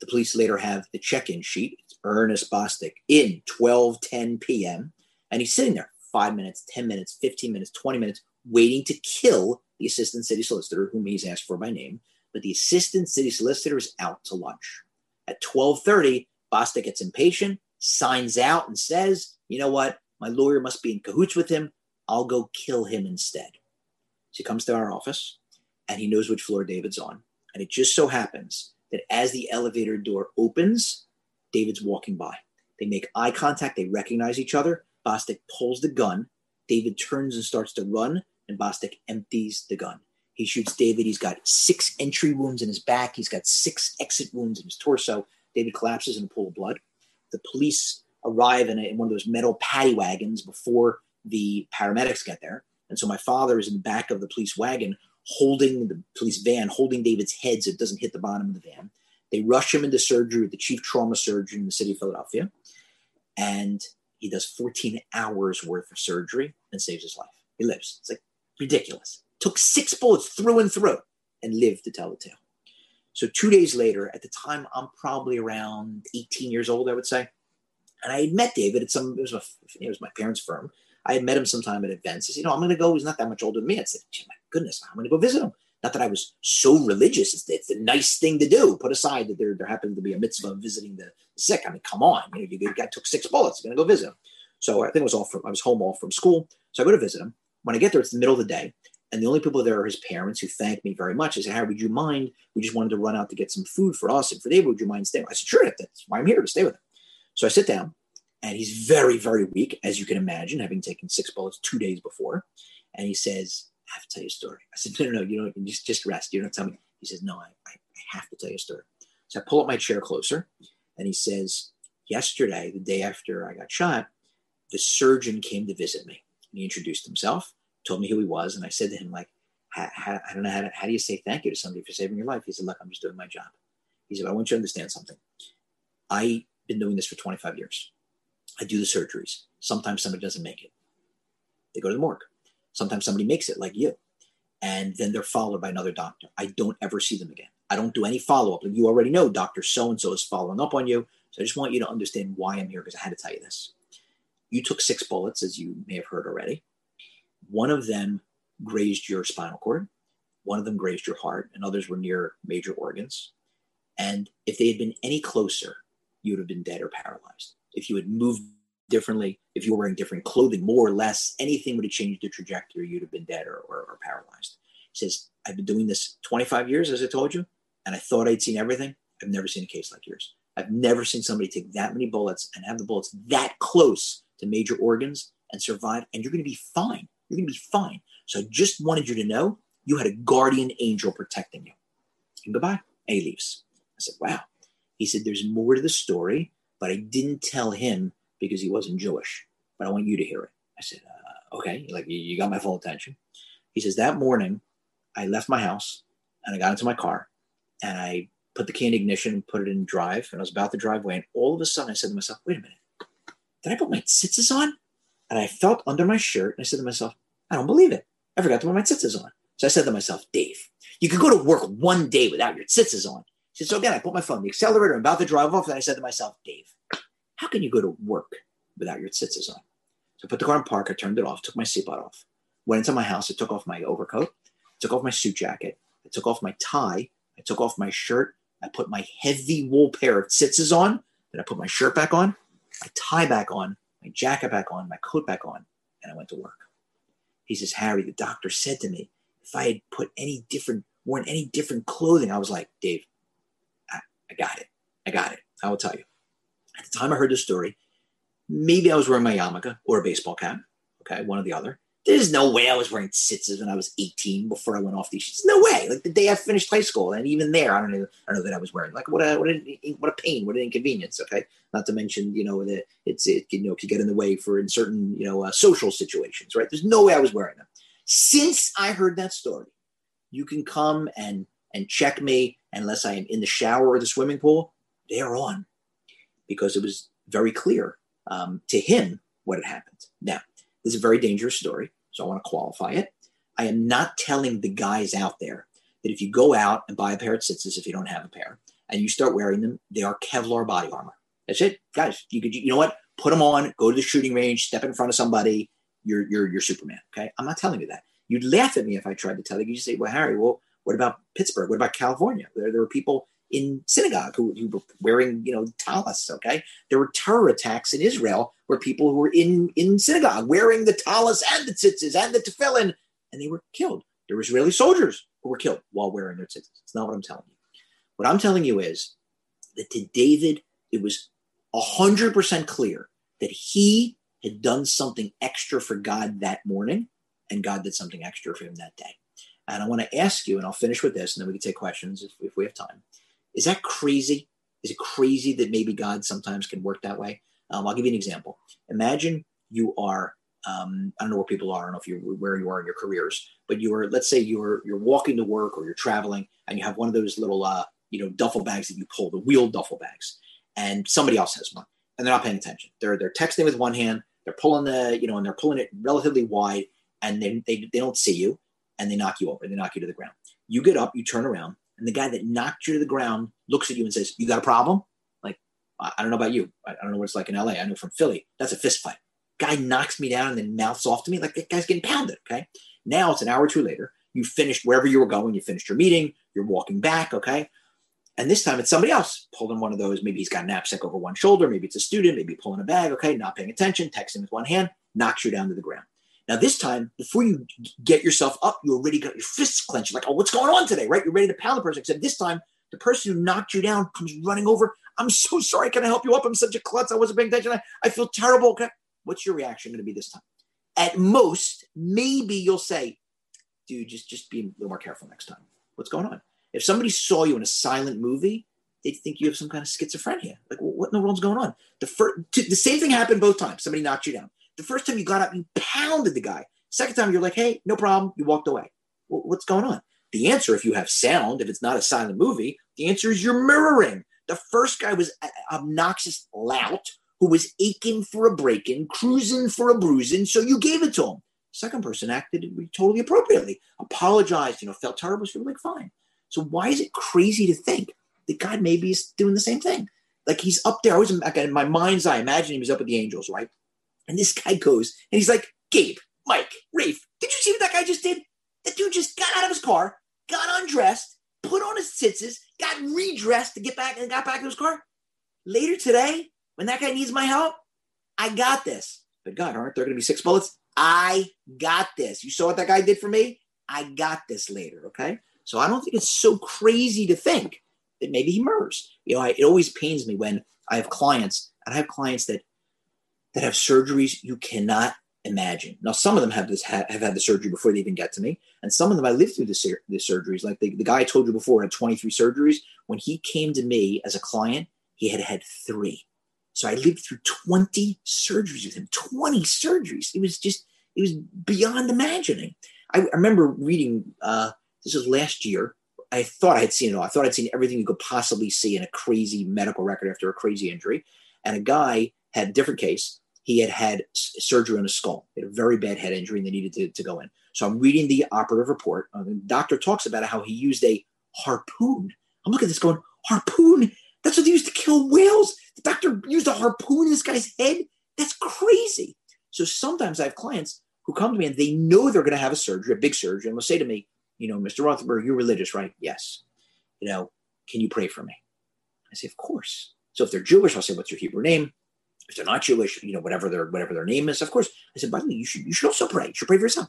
[SPEAKER 1] The police later have the check in sheet. It's Ernest Bostic in 12 10 p.m. And he's sitting there five minutes, 10 minutes, 15 minutes, 20 minutes, waiting to kill the assistant city solicitor, whom he's asked for by name. But the assistant city solicitor is out to lunch. At 12:30, Bostic gets impatient, signs out, and says, "You know what? My lawyer must be in cahoots with him. I'll go kill him instead." So he comes to our office, and he knows which floor David's on. And it just so happens that as the elevator door opens, David's walking by. They make eye contact. They recognize each other. Bostic pulls the gun. David turns and starts to run, and Bostic empties the gun. He shoots David. He's got six entry wounds in his back. He's got six exit wounds in his torso. David collapses in a pool of blood. The police arrive in, a, in one of those metal paddy wagons before the paramedics get there. And so my father is in the back of the police wagon holding the police van, holding David's head so it doesn't hit the bottom of the van. They rush him into surgery with the chief trauma surgeon in the city of Philadelphia. And he does 14 hours worth of surgery and saves his life. He lives. It's like ridiculous. Took six bullets through and through and lived to tell the tale. So two days later, at the time I'm probably around 18 years old, I would say. And I had met David at some, it was, a, it was my parents' firm. I had met him sometime at events. Said, you know, I'm going to go. He's not that much older than me. I said, my goodness, I'm going to go visit him. Not that I was so religious. It's, it's a nice thing to do. Put aside that there, there happened to be a mitzvah visiting the sick. I mean, come on. You know, you guy took six bullets. You're going to go visit him. So I think it was all from, I was home all from school. So I go to visit him. When I get there, it's the middle of the day. And the only people there are his parents who thank me very much. I said, Harry, would you mind? We just wanted to run out to get some food for us and for David. Would you mind staying? I said, sure, that's why I'm here to stay with him. So I sit down and he's very, very weak, as you can imagine, having taken six bullets two days before. And he says, I have to tell you a story. I said, no, no, no, you don't just, just rest. You don't tell me. He says, no, I, I have to tell you a story. So I pull up my chair closer and he says, yesterday, the day after I got shot, the surgeon came to visit me. And he introduced himself, told me who he was. And I said to him, like, I don't know how, to, how do you say thank you to somebody for saving your life? He said, look, I'm just doing my job. He said, I want you to understand something. I've been doing this for 25 years. I do the surgeries. Sometimes somebody doesn't make it. They go to the morgue. Sometimes somebody makes it, like you, and then they're followed by another doctor. I don't ever see them again. I don't do any follow up. You already know Dr. So and so is following up on you. So I just want you to understand why I'm here because I had to tell you this. You took six bullets, as you may have heard already. One of them grazed your spinal cord, one of them grazed your heart, and others were near major organs. And if they had been any closer, you would have been dead or paralyzed. If you had moved differently, if you were wearing different clothing, more or less, anything would have changed the trajectory. You'd have been dead or, or, or paralyzed. He says, I've been doing this 25 years, as I told you, and I thought I'd seen everything. I've never seen a case like yours. I've never seen somebody take that many bullets and have the bullets that close to major organs and survive, and you're going to be fine. You're going to be fine. So I just wanted you to know you had a guardian angel protecting you. And goodbye. And he leaves. I said, wow. He said, there's more to the story, but I didn't tell him because he wasn't Jewish. But I want you to hear it. I said, uh, okay, like you, got my full attention. He says, that morning, I left my house and I got into my car and I put the key in ignition and put it in drive. And I was about to drive away. And all of a sudden, I said to myself, wait a minute. Did I put my tzitzis on? And I felt under my shirt and I said to myself, I don't believe it. I forgot to put my tzitzis on. So I said to myself, Dave, you could go to work one day without your tzitzis on. So again, oh, I put my phone on the accelerator. I'm about to drive off. And I said to myself, Dave, how can you go to work without your tzitzis on? So I put the car in park. I turned it off, took my seatbelt off, went into my house. I took off my overcoat, took off my suit jacket. I took off my tie. I took off my shirt. I put my heavy wool pair of tzitzis on. Then I put my shirt back on, my tie back on, my jacket back on, my coat back on, and I went to work. He says, Harry, the doctor said to me, if I had put any different, worn any different clothing, I was like, Dave, I, got it. I got it. I will tell you. At the time I heard this story, maybe I was wearing my yarmulke or a baseball cap. Okay, one or the other. There's no way I was wearing tzitzis when I was 18 before I went off these sheets. No way. Like the day I finished high school, and even there, I don't know. I don't know that I was wearing. Like what a what a what a pain, what an inconvenience. Okay, not to mention you know that it's it you know could get in the way for in certain you know uh, social situations. Right. There's no way I was wearing them. Since I heard that story, you can come and and check me unless I am in the shower or the swimming pool. They are on because it was very clear um, to him what had happened. Now, this is a very dangerous story, so I want to qualify it. I am not telling the guys out there that if you go out and buy a pair of tzitzis, if you don't have a pair, and you start wearing them, they are Kevlar body armor. That's it, guys. You could, you know what? Put them on, go to the shooting range, step in front of somebody. You're, you're, you're Superman. Okay, I'm not telling you that. You'd laugh at me if I tried to tell you. You say, well, Harry, well, what about Pittsburgh? What about California? There, there were people in synagogue who, who were wearing, you know, talis. Okay, there were terror attacks in Israel where people who were in in synagogue wearing the talis and the tzitzis and the tefillin, and they were killed. There were Israeli soldiers who were killed while wearing their tzitzis. It's not what I'm telling you. What I'm telling you is that to David, it was hundred percent clear that he had done something extra for God that morning, and God did something extra for him that day. And I want to ask you, and I'll finish with this, and then we can take questions if, if we have time. Is that crazy? Is it crazy that maybe God sometimes can work that way? Um, I'll give you an example. Imagine you are, um, I don't know where people are, I don't know if you're where you are in your careers, but you are, let's say you're you're walking to work or you're traveling and you have one of those little uh, you know, duffel bags that you pull, the wheel duffel bags, and somebody else has one and they're not paying attention. They're they're texting with one hand, they're pulling the, you know, and they're pulling it relatively wide, and they, they, they don't see you and they knock you over, they knock you to the ground. You get up, you turn around, and the guy that knocked you to the ground looks at you and says, You got a problem? Like, I don't know about you. I don't know what it's like in LA. I know from Philly. That's a fist fight. Guy knocks me down and then mouths off to me like that guy's getting pounded. Okay. Now it's an hour or two later. You finished wherever you were going. You finished your meeting. You're walking back. Okay. And this time it's somebody else pulling one of those. Maybe he's got a knapsack over one shoulder. Maybe it's a student. Maybe pulling a bag. Okay. Not paying attention. Texting with one hand. Knocks you down to the ground. Now, this time, before you get yourself up, you already got your fists clenched, like, oh, what's going on today, right? You're ready to pound the person. Except this time, the person who knocked you down comes running over. I'm so sorry. Can I help you up? I'm such a klutz. I wasn't paying attention. I, I feel terrible. What's your reaction going to be this time? At most, maybe you'll say, dude, just, just be a little more careful next time. What's going on? If somebody saw you in a silent movie, they'd think you have some kind of schizophrenia. Like, what in the world's going on? The, first, the same thing happened both times. Somebody knocked you down. The first time you got up, you pounded the guy. Second time, you're like, hey, no problem. You walked away. Well, what's going on? The answer, if you have sound, if it's not a silent movie, the answer is you're mirroring. The first guy was an obnoxious lout who was aching for a break in, cruising for a bruising, so you gave it to him. Second person acted totally appropriately, apologized, you know, felt terrible, so you're like, fine. So why is it crazy to think that God maybe is doing the same thing? Like he's up there. I was in my mind's eye, imagine he was up with the angels, right? And this guy goes and he's like, Gabe, Mike, Rafe, did you see what that guy just did? That dude just got out of his car, got undressed, put on his tzitzis, got redressed to get back and got back in his car. Later today, when that guy needs my help, I got this. But God, aren't there going to be six bullets? I got this. You saw what that guy did for me? I got this later. Okay. So I don't think it's so crazy to think that maybe he murders. You know, I, it always pains me when I have clients, and I have clients that that have surgeries you cannot imagine. Now, some of them have this have, had the surgery before they even get to me, and some of them I lived through the, the surgeries. Like the, the guy I told you before had 23 surgeries. When he came to me as a client, he had had three. So I lived through 20 surgeries with him. 20 surgeries. It was just it was beyond imagining. I, I remember reading. Uh, this was last year. I thought I had seen it all. I thought I'd seen everything you could possibly see in a crazy medical record after a crazy injury. And a guy had a different case he had had surgery on his skull. He had a very bad head injury and they needed to, to go in. So I'm reading the operative report. Uh, the doctor talks about how he used a harpoon. I'm looking at this going, harpoon? That's what they used to kill whales. The doctor used a harpoon in this guy's head? That's crazy. So sometimes I have clients who come to me and they know they're going to have a surgery, a big surgery, and will say to me, you know, Mr. Rothenberg, you're religious, right? Yes. You know, can you pray for me? I say, of course. So if they're Jewish, I'll say, what's your Hebrew name? If they're not Jewish, you know, whatever their whatever their name is. Of course, I said, by the way, you should you should also pray. You should pray for yourself.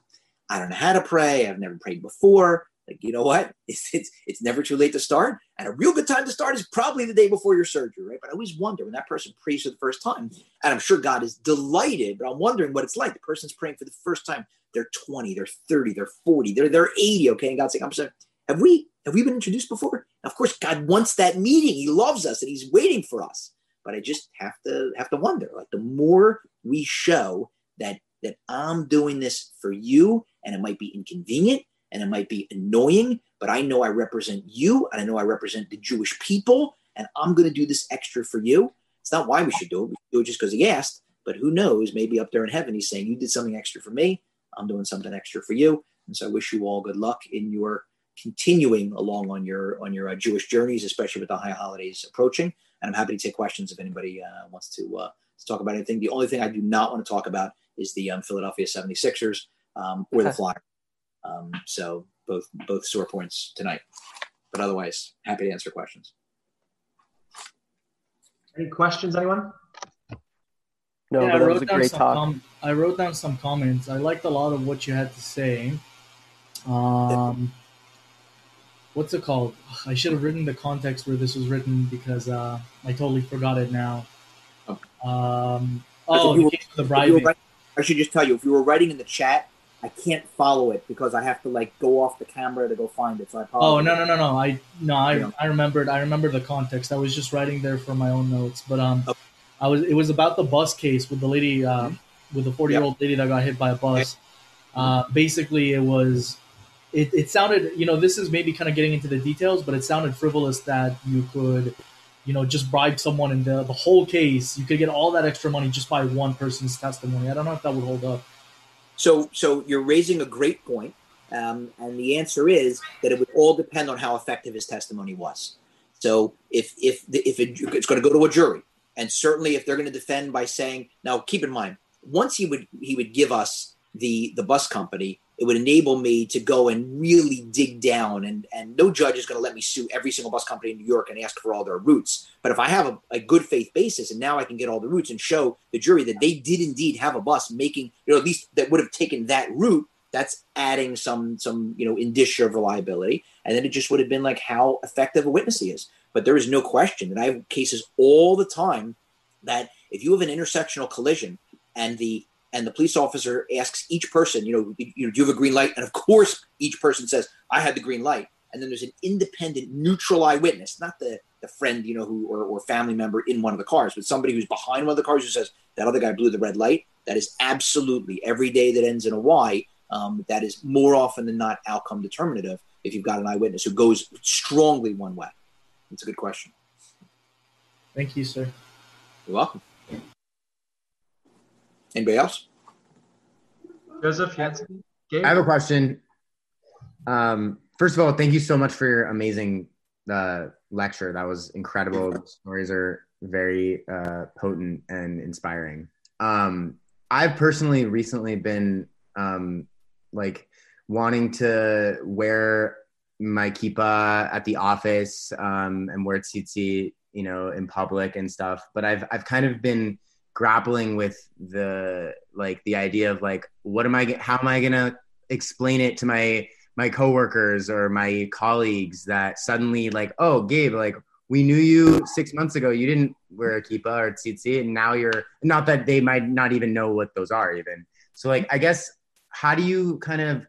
[SPEAKER 1] I don't know how to pray. I've never prayed before. Like, you know what? It's, it's it's never too late to start. And a real good time to start is probably the day before your surgery, right? But I always wonder when that person prays for the first time, and I'm sure God is delighted, but I'm wondering what it's like. The person's praying for the first time. They're 20, they're 30, they're 40, they're they're 80, okay? And God's saying, I'm saying, have we have we been introduced before? Of course, God wants that meeting. He loves us and He's waiting for us. But I just have to have to wonder. Like the more we show that that I'm doing this for you, and it might be inconvenient and it might be annoying, but I know I represent you and I know I represent the Jewish people, and I'm going to do this extra for you. It's not why we should do it. We do it just because he asked, but who knows? Maybe up there in heaven, he's saying, You did something extra for me. I'm doing something extra for you. And so I wish you all good luck in your continuing along on your on your uh, Jewish journeys, especially with the high holidays approaching. And I'm happy to take questions if anybody uh, wants to, uh, to talk about anything. The only thing I do not want to talk about is the um, Philadelphia 76ers um, or the Flyers. Um, so both both sore points tonight. But otherwise, happy to answer questions.
[SPEAKER 2] Any questions, anyone?
[SPEAKER 3] No,
[SPEAKER 4] yeah,
[SPEAKER 3] but that was a great talk.
[SPEAKER 4] Com- I wrote down some comments. I liked a lot of what you had to say. Um, what's it called? I should have written the context where this was written because uh, I totally forgot it now. Um, oh,
[SPEAKER 1] were,
[SPEAKER 4] the bribing.
[SPEAKER 1] Writing, I should just tell you, if you were writing in the chat, I can't follow it because I have to like go off the camera to go find it. So I apologize.
[SPEAKER 4] Oh no no no no! I no I, yeah. I remembered I remember the context. I was just writing there for my own notes, but um, okay. I was it was about the bus case with the lady uh, mm-hmm. with the forty year old lady that got hit by a bus. Okay. Uh, basically, it was it, it sounded, you know, this is maybe kind of getting into the details, but it sounded frivolous that you could, you know, just bribe someone in the, the whole case. You could get all that extra money just by one person's testimony. I don't know if that would hold up.
[SPEAKER 1] So, so you're raising a great point, um, and the answer is that it would all depend on how effective his testimony was. So, if if if it, it's going to go to a jury, and certainly if they're going to defend by saying, now keep in mind, once he would he would give us the the bus company it would enable me to go and really dig down. And and no judge is going to let me sue every single bus company in new york and ask for all their routes. But if i have a, a, good faith basis and now i can get all the routes and show the jury that they did indeed have a bus making you know at least that would have taken that route that's adding some some you know indicia of reliability. And then it just would have been like how effective a witness he is. But there is no question that i have cases all the time that if you have an intersectional collision and the and the police officer asks each person, you know, you know, do you have a green light? And of course, each person says, I had the green light. And then there's an independent, neutral eyewitness, not the, the friend, you know, who or, or family member in one of the cars, but somebody who's behind one of the cars who says that other guy blew the red light. That is absolutely every day that ends in a Y. Um, that is more often than not outcome determinative if you've got an eyewitness who goes strongly one way. It's a good question.
[SPEAKER 4] Thank you, sir.
[SPEAKER 1] You're welcome. Anybody else?
[SPEAKER 2] Joseph Yancy.
[SPEAKER 5] I have a question. Um, first of all, thank you so much for your amazing uh, lecture. That was incredible. The stories are very uh, potent and inspiring. Um, I've personally recently been um, like wanting to wear my kippah at the office um, and wear tzitzi, you know, in public and stuff. But I've I've kind of been grappling with the like the idea of like what am I how am I gonna explain it to my my coworkers or my colleagues that suddenly like oh Gabe like we knew you six months ago. You didn't wear a kippah or tzitzi and now you're not that they might not even know what those are even. So like I guess how do you kind of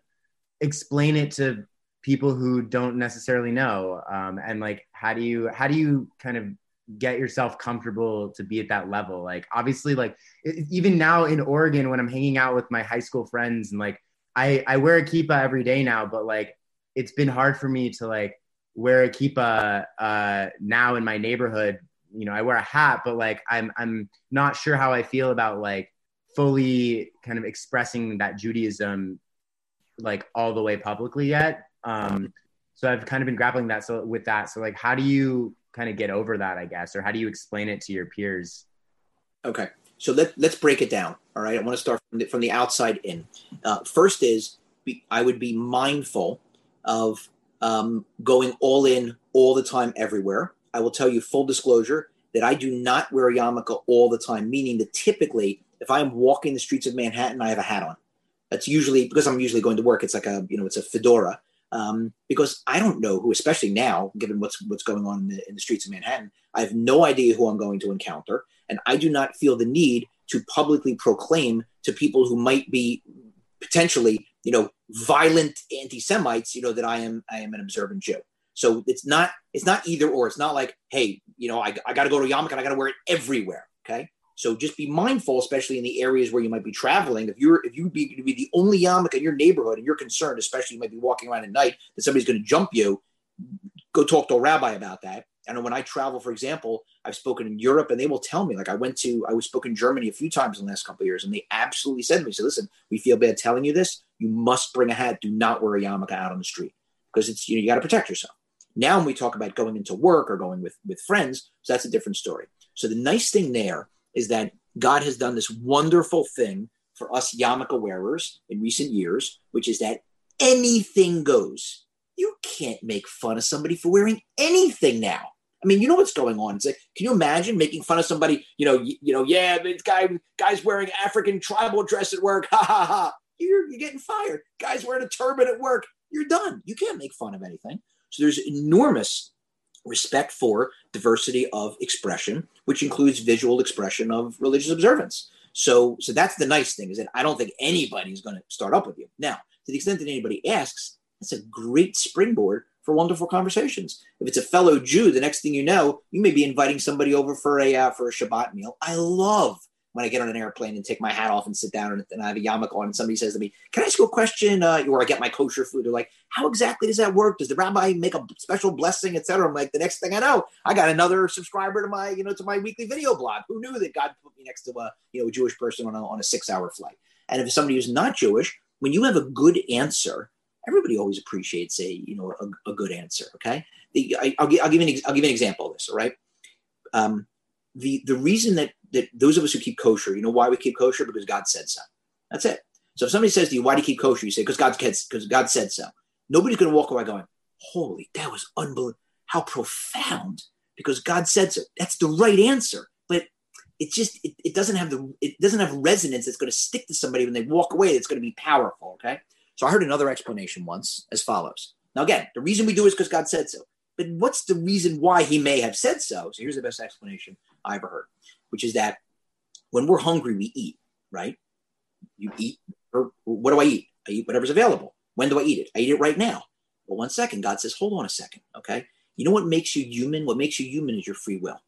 [SPEAKER 5] explain it to people who don't necessarily know? Um, and like how do you how do you kind of get yourself comfortable to be at that level. Like obviously like even now in oregon when i'm hanging out with my high school friends and like i i wear a kippah every day now but like it's been hard for me to like wear a kippah uh now in my neighborhood. You know i wear a hat but like i'm i'm not sure how i feel about like fully kind of expressing that judaism like all the way publicly yet. Um, so I've kind of been grappling that so with that. So like, how do you kind of get over that, I guess, or how do you explain it to your peers?
[SPEAKER 1] Okay, so let let's break it down. All right, I want to start from the, from the outside in. Uh, first is be, I would be mindful of um, going all in all the time everywhere. I will tell you full disclosure that I do not wear a yarmulke all the time, meaning that typically if I'm walking the streets of Manhattan, I have a hat on. That's usually because I'm usually going to work. It's like a you know it's a fedora um, because I don't know who, especially now, given what's what's going on in the, in the streets of Manhattan. I have no idea who I'm going to encounter, and I do not feel the need to publicly proclaim to people who might be potentially, you know, violent anti-Semites, you know, that I am I am an observant Jew. So it's not it's not either or. It's not like, hey, you know, I, I got to go to yarmulke and I got to wear it everywhere. Okay, so just be mindful, especially in the areas where you might be traveling. If you're if you be be the only yarmulke in your neighborhood and you're concerned, especially you might be walking around at night that somebody's going to jump you, go talk to a rabbi about that. And when I travel, for example, I've spoken in Europe, and they will tell me. Like I went to, I was spoken in Germany a few times in the last couple of years, and they absolutely said to me, "So listen, we feel bad telling you this. You must bring a hat. Do not wear a yarmulke out on the street because it's you know you got to protect yourself." Now, when we talk about going into work or going with with friends, so that's a different story. So the nice thing there is that God has done this wonderful thing for us yarmulke wearers in recent years, which is that anything goes. You can't make fun of somebody for wearing anything now. I mean, you know what's going on. It's like, can you imagine making fun of somebody? You know, you, you know, yeah, this guy, guy's wearing African tribal dress at work. Ha ha ha! You're you're getting fired. Guy's wearing a turban at work. You're done. You can't make fun of anything. So there's enormous respect for diversity of expression, which includes visual expression of religious observance. So, so that's the nice thing is that I don't think anybody's going to start up with you. Now, to the extent that anybody asks, that's a great springboard for wonderful conversations. If it's a fellow Jew, the next thing you know, you may be inviting somebody over for a uh, for a Shabbat meal. I love when I get on an airplane and take my hat off and sit down and, and I have a yarmulke on and somebody says to me, can I ask you a question? Uh, or I get my kosher food. They're like, how exactly does that work? Does the rabbi make a special blessing, etc.? I'm like, the next thing I know, I got another subscriber to my, you know, to my weekly video blog. Who knew that God put me next to a, you know, a Jewish person on a, on a six hour flight? And if somebody who's not Jewish, when you have a good answer, everybody always appreciates a, you know, a, a good answer. Okay. The, I, will give, I'll give an, I'll give you an example of this. All right. Um, the, the reason that that those of us who keep kosher, you know why we keep kosher? Because God said so. That's it. So if somebody says to you, why do you keep kosher? You say, because God, because God said so. Nobody's going to walk away going, holy, that was unbelievable. How profound. Because God said so. That's the right answer. But it just, it, it doesn't have the, it doesn't have resonance that's going to stick to somebody when they walk away. It's going to be powerful. Okay. So I heard another explanation once as follows. Now, again, the reason we do is because God said so. But what's the reason why he may have said so? So here's the best explanation I ever heard which is that when we're hungry, we eat, right? You eat, or what do I eat? I eat whatever's available. When do I eat it? I eat it right now. Well, one second, God says, hold on a second, okay? You know what makes you human? What makes you human is your free will.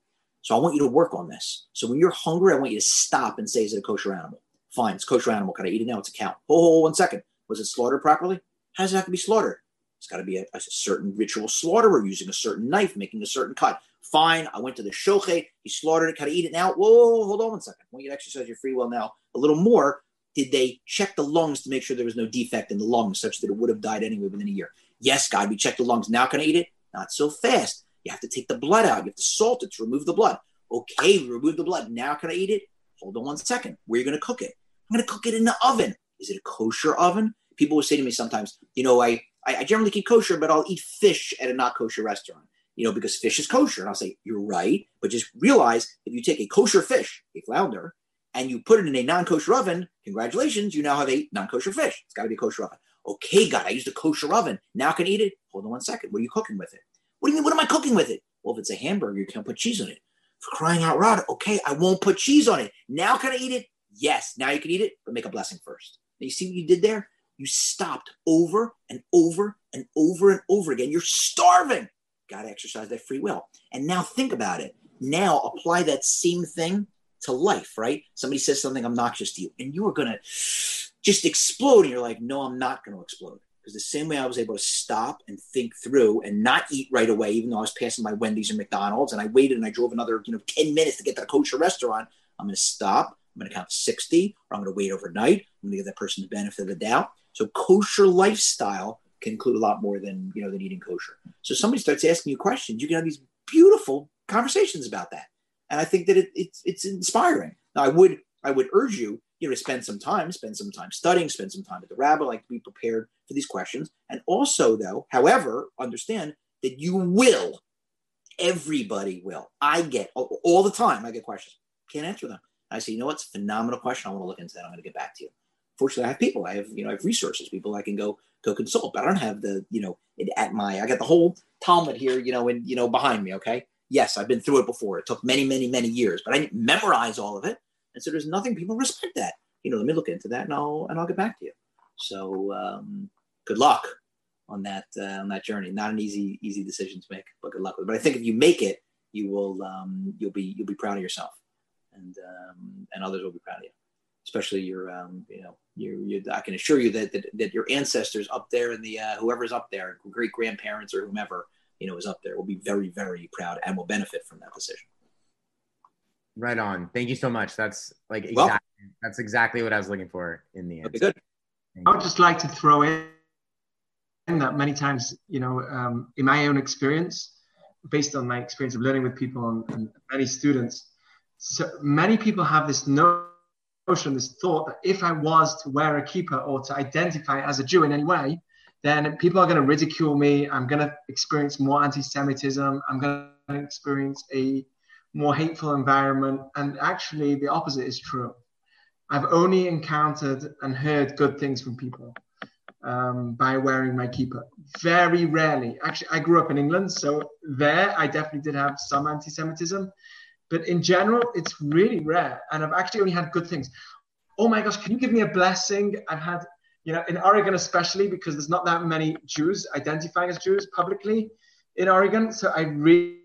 [SPEAKER 1] So I want you to work on this. So when you're hungry, I want you to stop and say, is it a kosher animal? Fine, it's kosher animal. Can I eat it now? It's a cow. Oh, one second. Was it slaughtered properly? How does it have to be slaughtered? It's got to be a, a certain ritual slaughterer using a certain knife, making a certain cut. Fine. I went to the shochet. He slaughtered it. Can I eat it now? Whoa, hold on one second. I want you to exercise your free will now a little more. Did they check the lungs to make sure there was no defect in the lungs such that it would have died anyway within a year? Yes, God, we checked the lungs. Now can I eat it? Not so fast. You have to take the blood out. You have to salt it to remove the blood. Okay, remove the blood. Now can I eat it? Hold on one second. Where are you going to cook it? I'm going to cook it in the oven. Is it a kosher oven? People will say to me sometimes, you know, I, I generally keep kosher, but I'll eat fish at a not kosher restaurant, you know, because fish is kosher. And I'll say, you're right, but just realize if you take a kosher fish, a flounder, and you put it in a non-kosher oven, congratulations, you now have a non-kosher fish. It's got to be a kosher oven. Okay, God, I used a kosher oven. Now I can eat it. Hold on one second. What are you cooking with it? What do you mean? What am I cooking with it? Well, if it's a hamburger, you can't put cheese on it. For crying out loud, okay, I won't put cheese on it. Now can I eat it? Yes, now you can eat it, but make a blessing first. Now you see what you did there? You stopped over and over and over and over again. You're starving. Got to exercise that free will. And now think about it. Now apply that same thing to life, right? Somebody says something obnoxious to you, and you are going to just explode. And you're like, no, I'm not going to explode. Because the same way I was able to stop and think through and not eat right away, even though I was passing by Wendy's or McDonald's, and I waited and I drove another, you know, 10 minutes to get to the kosher restaurant, I'm going to stop. I'm going to count to 60, or I'm going to wait overnight. I'm going to give that person the benefit of the doubt. So kosher lifestyle can include a lot more than, you know, than eating kosher. So somebody starts asking you questions, you can have these beautiful conversations about that and I think that it, it's it's inspiring. Now, I would I would urge you, you know, to spend some time, spend some time studying, spend some time at the rabbi, like to be prepared for these questions, and also though, however, understand that you will. Everybody will. I get all the time. I get questions. Can't answer them. I say, you know what's a phenomenal question. I want to look into that. I'm going to get back to you. Fortunately, I have people. I have you know I have resources, people I can go go consult. But I don't have the you know at my I got the whole Talmud here, you know, and you know behind me. Okay, yes, I've been through it before. It took many, many, many years, but I didn't memorize all of it. And so there's nothing people respect that. You know, let me look into that and I'll and I'll get back to you. So um, good luck on that uh, on that journey. Not an easy easy decision to make, but good luck with it. But I think if you make it, you will um, you'll be you'll be proud of yourself, and um, and others will be proud of you. Especially your um, you know you you I can assure you that, that that your ancestors up there in the uh, whoever's up there, great grandparents or whomever, you know is up there will be very very proud and will benefit from that decision.
[SPEAKER 5] Right on. Thank you so much. That's like exactly well, that's exactly what i was looking for in the end
[SPEAKER 1] okay, good.
[SPEAKER 2] I would just like to throw in that many times you know um, in my own experience based on my experience of learning with people and, and many students so many people have this notion this thought that if i was to wear a kippah or to identify as a jew in any way then people are going to ridicule me. I'm going to experience more anti Semitism. I'm going to experience a more hateful environment. And actually, the opposite is true. I've only encountered and heard good things from people um, by wearing my kippah. Very rarely. Actually, I grew up in England, so there I definitely did have some anti Semitism. But in general, it's really rare. And I've actually only had good things. Oh my gosh, can you give me a blessing? I've had you know, in Oregon especially because there's not that many Jews identifying as Jews publicly in Oregon. So I really,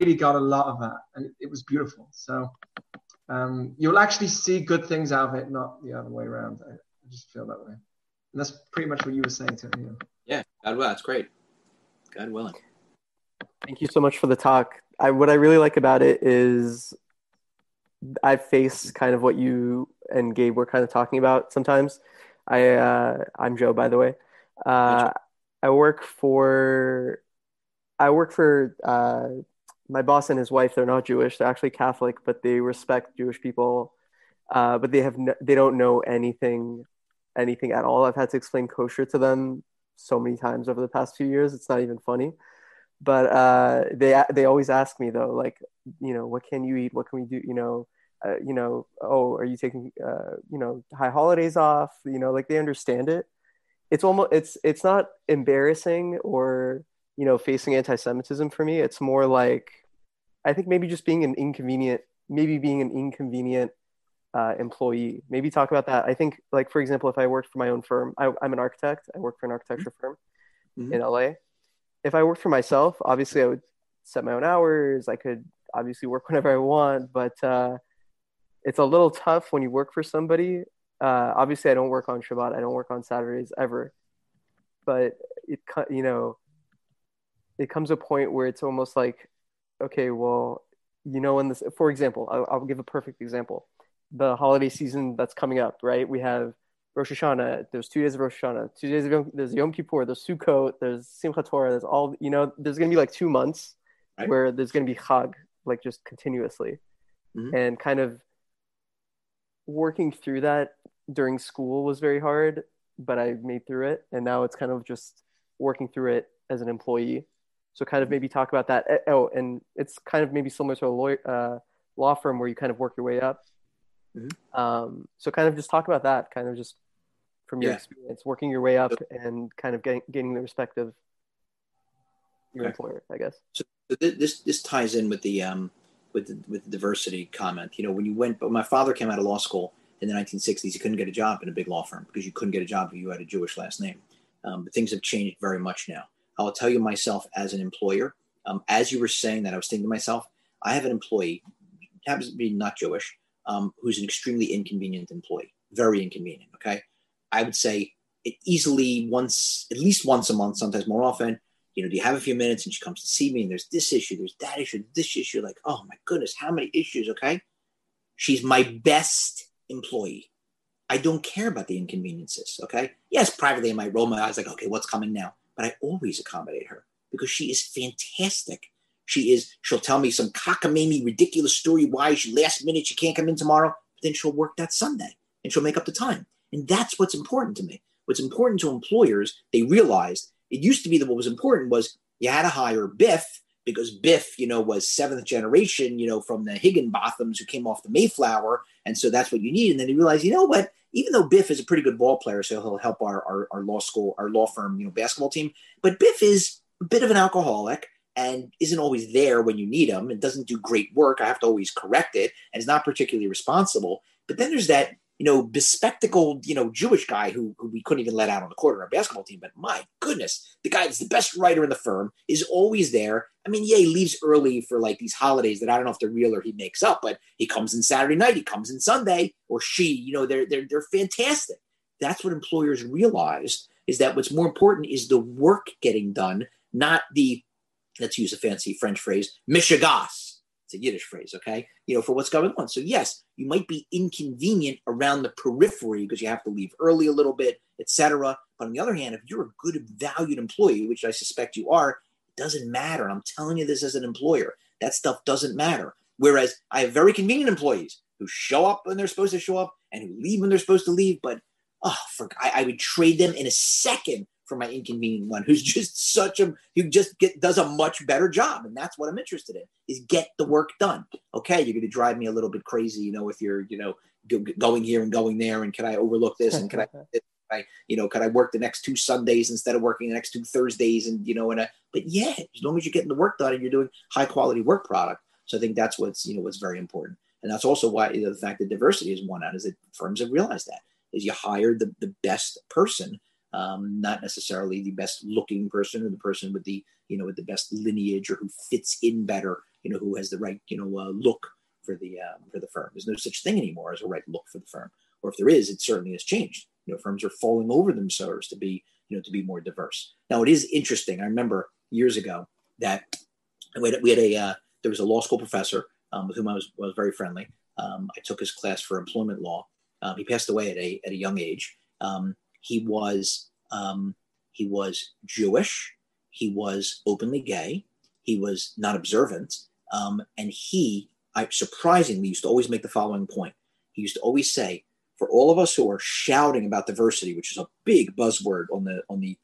[SPEAKER 2] really got a lot of that, and it, was beautiful. So um, you'll actually see good things out of it, not the other way around. I, I just feel that way, and that's pretty much what you were saying to me.
[SPEAKER 1] Yeah, God willing, that's great. God willing.
[SPEAKER 3] Thank you so much for the talk. I, what I really like about it is I face kind of what you and Gabe were kind of talking about sometimes I uh, I'm Joe, by the way. Uh, I work for I work for uh, my boss and his wife. They're not Jewish; they're actually Catholic, but they respect Jewish people. Uh, but they have no, they don't know anything anything at all. I've had to explain kosher to them so many times over the past few years. It's not even funny. But uh, they they always ask me though, like you know, what can you eat? What can we do? You know, uh, you know, oh, are you taking, uh, you know, high holidays off? You know, like they understand it. It's almost, it's, it's not embarrassing or, you know, facing anti-Semitism for me. It's more like, I think maybe just being an inconvenient, maybe being an inconvenient uh, employee. Maybe talk about that. I think, like for example, if I worked for my own firm, I, am an architect. I work for an architecture firm mm-hmm. in LA. If I worked for myself, obviously I would set my own hours. I could obviously work whenever I want, but uh, it's a little tough when you work for somebody. Uh, obviously, I don't work on Shabbat. I don't work on Saturdays ever. But it, you know, it comes a point where it's almost like, okay, well, you know, in this, for example, I'll, I'll give a perfect example. The holiday season that's coming up, right? We have Rosh Hashanah. There's two days of Rosh Hashanah. Two days of Yom, there's Yom Kippur. There's Sukkot. There's Simchat Torah. There's all you know. There's gonna be like two months right. where there's gonna be Chag like just continuously, mm-hmm. and kind of working through that during school was very hard, but I made through it. And now it's kind of just working through it as an employee. So kind of maybe talk about that. Eh, oh, and it's kind of maybe similar to a lawyer, uh, law firm where you kind of work your way up. Mm-hmm. Um, so kind of just talk about that, kind of just from your yeah. experience, working your way up and kind of getting, gaining the respect of your okay. employer, I guess.
[SPEAKER 1] So this this ties in with the um, with the, with the diversity comment. You know, when you went, but my father came out of law school in the 1960s. He couldn't get a job in a big law firm because you couldn't get a job if you had a Jewish last name. Um, but things have changed very much now. I'll tell you myself as an employer. Um, as you were saying that, I was thinking to myself, I have an employee, happens to be not Jewish, um, who's an extremely inconvenient employee, very inconvenient. Okay, I would say it easily once, at least once a month, sometimes more often. You know, do you have a few minutes? And she comes to see me, and there's this issue, there's that issue, this issue. Like, oh my goodness, how many issues? Okay, she's my best employee. I don't care about the inconveniences. Okay, yes, privately I might roll my eyes like, okay, what's coming now? But I always accommodate her because she is fantastic. She is, she'll tell me some cockamamie, ridiculous story why she last minute she can't come in tomorrow, but then she'll work that Sunday and she'll make up the time. And that's what's important to me. What's important to employers, they realized it used to be that what was important was you had to hire Biff because Biff, you know, was seventh generation, you know, from the Higginbothams who came off the Mayflower. And so that's what you need. And then you realize, you know what? Even though Biff is a pretty good ball player, so he'll help our, our, our law school, our law firm, you know, basketball team, but Biff is a bit of an alcoholic and isn't always there when you need him and doesn't do great work. I have to always correct it and is not particularly responsible. But then there's that, you know, bespectacled, you know, Jewish guy who, who we couldn't even let out on the court in our basketball team. But my goodness, the guy that's the best writer in the firm is always there. I mean, yeah, he leaves early for like these holidays that I don't know if they're real or he makes up, but he comes in Saturday night, he comes in Sunday, or she, you know, they're they're they're fantastic. That's what employers realize is that what's more important is the work getting done, not the let's use a fancy French phrase, mishigas. A Yiddish phrase, okay? You know, for what's going on. So yes, you might be inconvenient around the periphery because you have to leave early a little bit, etc. But on the other hand, if you're a good, valued employee, which I suspect you are, it doesn't matter. I'm telling you this as an employer. That stuff doesn't matter. Whereas I have very convenient employees who show up when they're supposed to show up and who leave when they're supposed to leave. But oh, for, I, I would trade them in a second for my inconvenient one who's just such a who just get, does a much better job and that's what i'm interested in is get the work done okay you're going to drive me a little bit crazy you know if you're you know going here and going there and can i overlook this and can i I, you know, could I work the next two Sundays instead of working the next two Thursdays? And you know, and a, but yeah, as long as you're getting the work done and you're doing high quality work product. So I think that's what's you know what's very important, and that's also why you know, the fact that diversity is one out is that firms have realized that is you hire the the best person um, not necessarily the best looking person or the person with the you know with the best lineage or who fits in better you know who has the right you know uh, look for the um, for the firm. There's no such thing anymore as a right look for the firm. Or if there is it certainly has changed. You know firms are falling over themselves to be you know to be more diverse. Now it is interesting. I remember years ago that we had, we had a uh, there was a law school professor um, with whom i was, was very friendly. Um, i took his class for employment law. Um, he passed away at a, at a young age. Um, he was um, he was Jewish. He was openly gay. He was not observant. Um, and he, I surprisingly, used to always make the following point. He used to always say, for all of us who are shouting about diversity, which is a big buzzword on the on the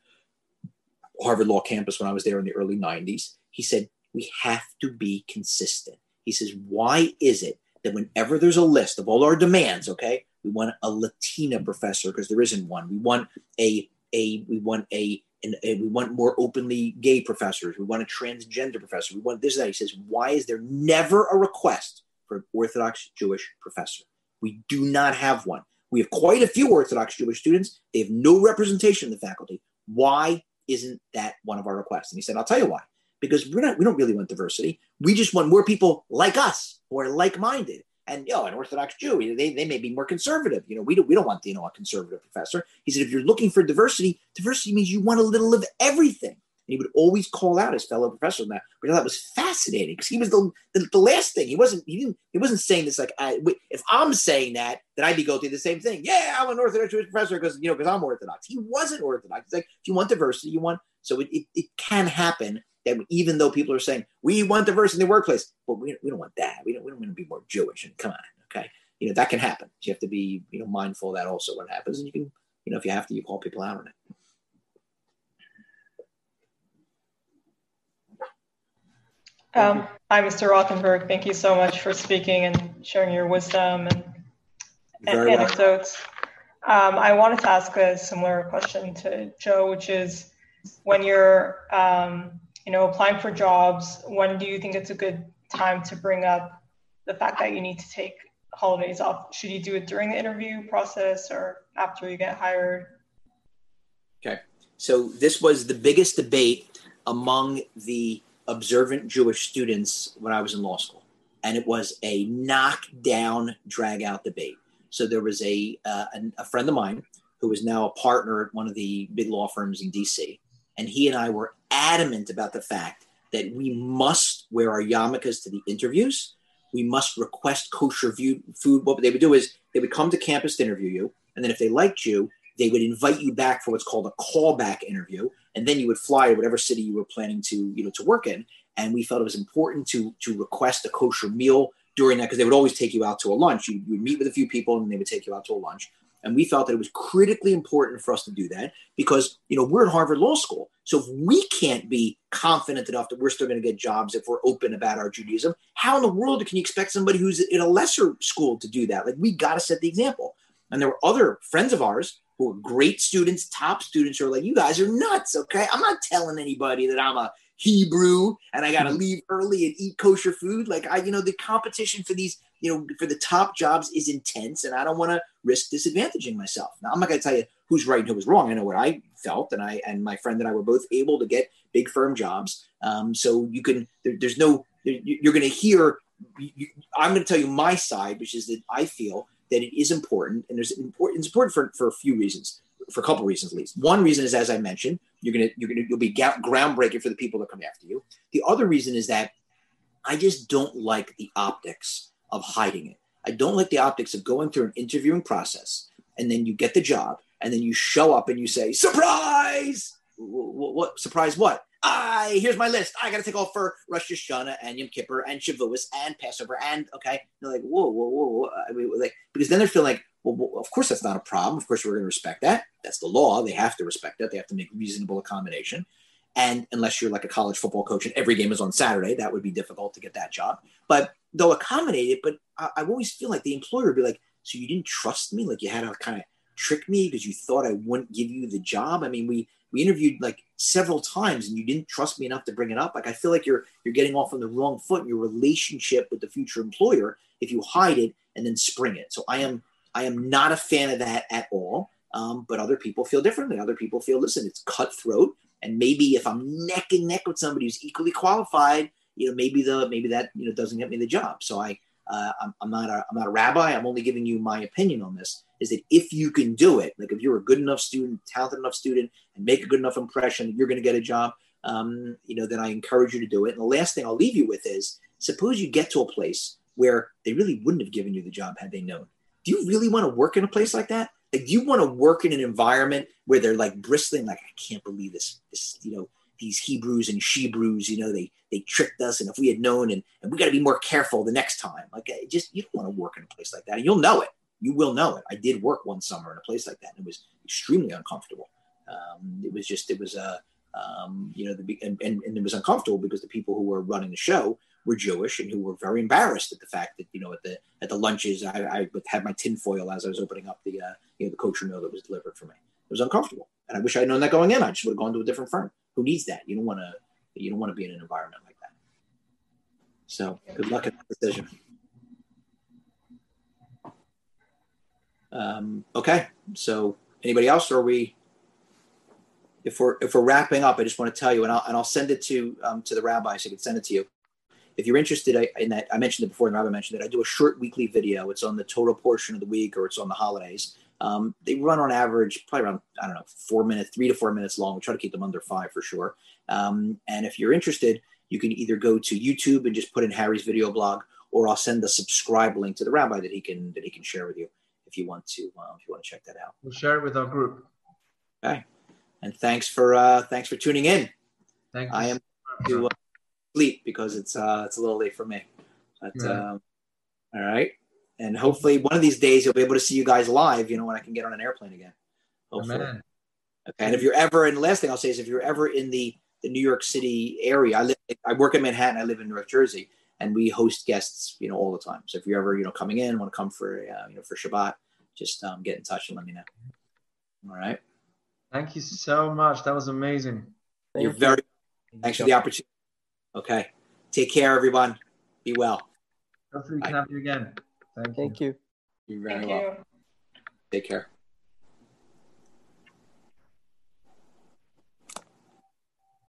[SPEAKER 1] Harvard Law campus when I was there in the early 90s, he said, we have to be consistent. He says, why is it that whenever there's a list of all our demands, okay, we want a Latina professor because there isn't one. We want a a we want a, an, a, we want more openly gay professors. We want a transgender professor. We want this that. He says, why is there never a request for an Orthodox Jewish professor? We do not have one. We have quite a few Orthodox Jewish students. They have no representation in the faculty. Why isn't that one of our requests? And he said, I'll tell you why. Because we're not, we don't really want diversity. We just want more people like us who are like-minded and you know, an Orthodox Jew, they, they may be more conservative. You know, we don't we don't want you know a conservative professor. He said, if you're looking for diversity, diversity means you want a little of everything. And he would always call out his fellow professors on that, which thought was fascinating because he was the, the, the last thing. He wasn't he didn't he wasn't saying this like I, if I'm saying that, then I'd be going through the same thing. Yeah, I'm an Orthodox Jewish professor because you know because I'm Orthodox. He wasn't Orthodox. He's like, if you want diversity, you want so it, it, it can happen that even though people are saying we want diversity in the workplace, but we, we don't want that. We don't, we don't want to be more Jewish. And come on, okay, you know that can happen. You have to be you know mindful of that also when it happens, and you can you know if you have to, you call people out on it.
[SPEAKER 6] Um, hi, Mr. Rothenberg. Thank you so much for speaking and sharing your wisdom and, and anecdotes. Um, I wanted to ask a similar question to Joe, which is when you're um, you know, applying for jobs, when do you think it's a good time to bring up the fact that you need to take holidays off? Should you do it during the interview process or after you get hired?
[SPEAKER 1] Okay. So this was the biggest debate among the observant Jewish students when I was in law school. And it was a knockdown, drag out debate. So there was a, uh, a friend of mine who is now a partner at one of the big law firms in DC. And he and I were adamant about the fact that we must wear our yarmulkes to the interviews. We must request kosher food. What they would do is they would come to campus to interview you. And then if they liked you, they would invite you back for what's called a callback interview. And then you would fly to whatever city you were planning to, you know, to work in. And we felt it was important to, to request a kosher meal during that because they would always take you out to a lunch. You, you would meet with a few people and they would take you out to a lunch. And we felt that it was critically important for us to do that because, you know, we're at Harvard Law School. So if we can't be confident enough that we're still going to get jobs if we're open about our Judaism, how in the world can you expect somebody who's in a lesser school to do that? Like we got to set the example. And there were other friends of ours who were great students, top students who are like, you guys are nuts. Okay. I'm not telling anybody that I'm a Hebrew and I got to mm-hmm. leave early and eat kosher food. Like I, you know, the competition for these, you know, for the top jobs is intense and I don't want to risk disadvantaging myself. Now I'm not going to tell you who's right and who was wrong. I know what I felt and I, and my friend and I were both able to get big firm jobs. Um, so you can, there, there's no, you're going to hear, you, I'm going to tell you my side, which is that I feel that it is important and there's important, it's important for, for a few reasons for a couple reasons at least. One reason is, as I mentioned, you're gonna you're gonna you'll be groundbreaking for the people that come after you. The other reason is that I just don't like the optics of hiding it. I don't like the optics of going through an interviewing process and then you get the job and then you show up and you say surprise. What, what surprise? What? I here's my list. I got to take off for Rosh Hashanah and Yom Kippur and Shavuos and Passover and okay. They're like whoa whoa whoa. whoa. I mean, like because then they're feeling like well, of course that's not a problem. Of course we're going to respect that. That's the law. They have to respect that. They have to make reasonable accommodation. And unless you're like a college football coach and every game is on Saturday, that would be difficult to get that job. But they'll accommodate it. But I, I always feel like the employer would be like, so you didn't trust me? Like you had to kind of trick me because you thought I wouldn't give you the job? I mean, we we interviewed like several times and you didn't trust me enough to bring it up. Like I feel like you're you're getting off on the wrong foot in your relationship with the future employer if you hide it and then spring it. So I am I am not a fan of that at all. Um, but other people feel differently. Other people feel, listen, it's cutthroat. And maybe if I'm neck and neck with somebody who's equally qualified, you know, maybe the maybe that you know doesn't get me the job. So I, uh, I'm, I'm not a I'm not a rabbi. I'm only giving you my opinion on this. Is that if you can do it, like if you're a good enough student, talented enough student, and make a good enough impression, you're going to get a job. Um, you know, then I encourage you to do it. And the last thing I'll leave you with is, suppose you get to a place where they really wouldn't have given you the job had they known do you really want to work in a place like that? Like, do you want to work in an environment where they're like bristling, like, I can't believe this, this, you know, these Hebrews and Shebrews, you know, they they tricked us, and if we had known, and, and we got to be more careful the next time. Like, just you don't want to work in a place like that, and you'll know it. You will know it. I did work one summer in a place like that, and it was extremely uncomfortable. Um, it was just, it was a, uh, um, you know, the and, and, and it was uncomfortable because the people who were running the show were Jewish and who were very embarrassed at the fact that you know at the at the lunches I, I had my tinfoil as I was opening up the uh, you know the kosher meal that was delivered for me. It was uncomfortable, and I wish I'd known that going in. I just would have gone to a different firm. Who needs that? You don't want to you don't want to be in an environment like that. So good luck at that decision. Um, okay, so anybody else, or are we? If we're if we're wrapping up, I just want to tell you, and I'll and I'll send it to um, to the rabbi so I can send it to you if you're interested I, in that, I mentioned it before, and Robin mentioned it. I do a short weekly video. It's on the Torah portion of the week, or it's on the holidays. Um, they run on average probably around I don't know four minutes, three to four minutes long. We try to keep them under five for sure. Um, and if you're interested, you can either go to YouTube and just put in Harry's video blog, or I'll send the subscribe link to the rabbi that he can that he can share with you if you want to uh, if you want to check that out.
[SPEAKER 2] We'll share it with our group.
[SPEAKER 1] Okay, and thanks for uh, thanks for tuning in.
[SPEAKER 2] Thank
[SPEAKER 1] you. I am to. Uh, sleep because it's uh, it's a little late for me. But
[SPEAKER 2] right.
[SPEAKER 1] um, all right, and hopefully one of these days you'll be able to see you guys live. You know when I can get on an airplane again. Hopefully. Amen. Okay, and if you're ever, and the last thing I'll say is if you're ever in the the New York City area. I live, I work in Manhattan. I live in North Jersey, and we host guests, you know, all the time. So if you're ever, you know, coming in, want to come for, uh, you know, for Shabbat, just um, get in touch and let me know. All right.
[SPEAKER 2] Thank you so much. That was amazing.
[SPEAKER 1] Thank you're you. very. Thanks for the opportunity. Okay. Take care, everyone. Be well.
[SPEAKER 2] Hopefully, we can have you again. Thank,
[SPEAKER 3] Thank
[SPEAKER 2] you.
[SPEAKER 3] you.
[SPEAKER 1] You're very Thank well. You. Take care.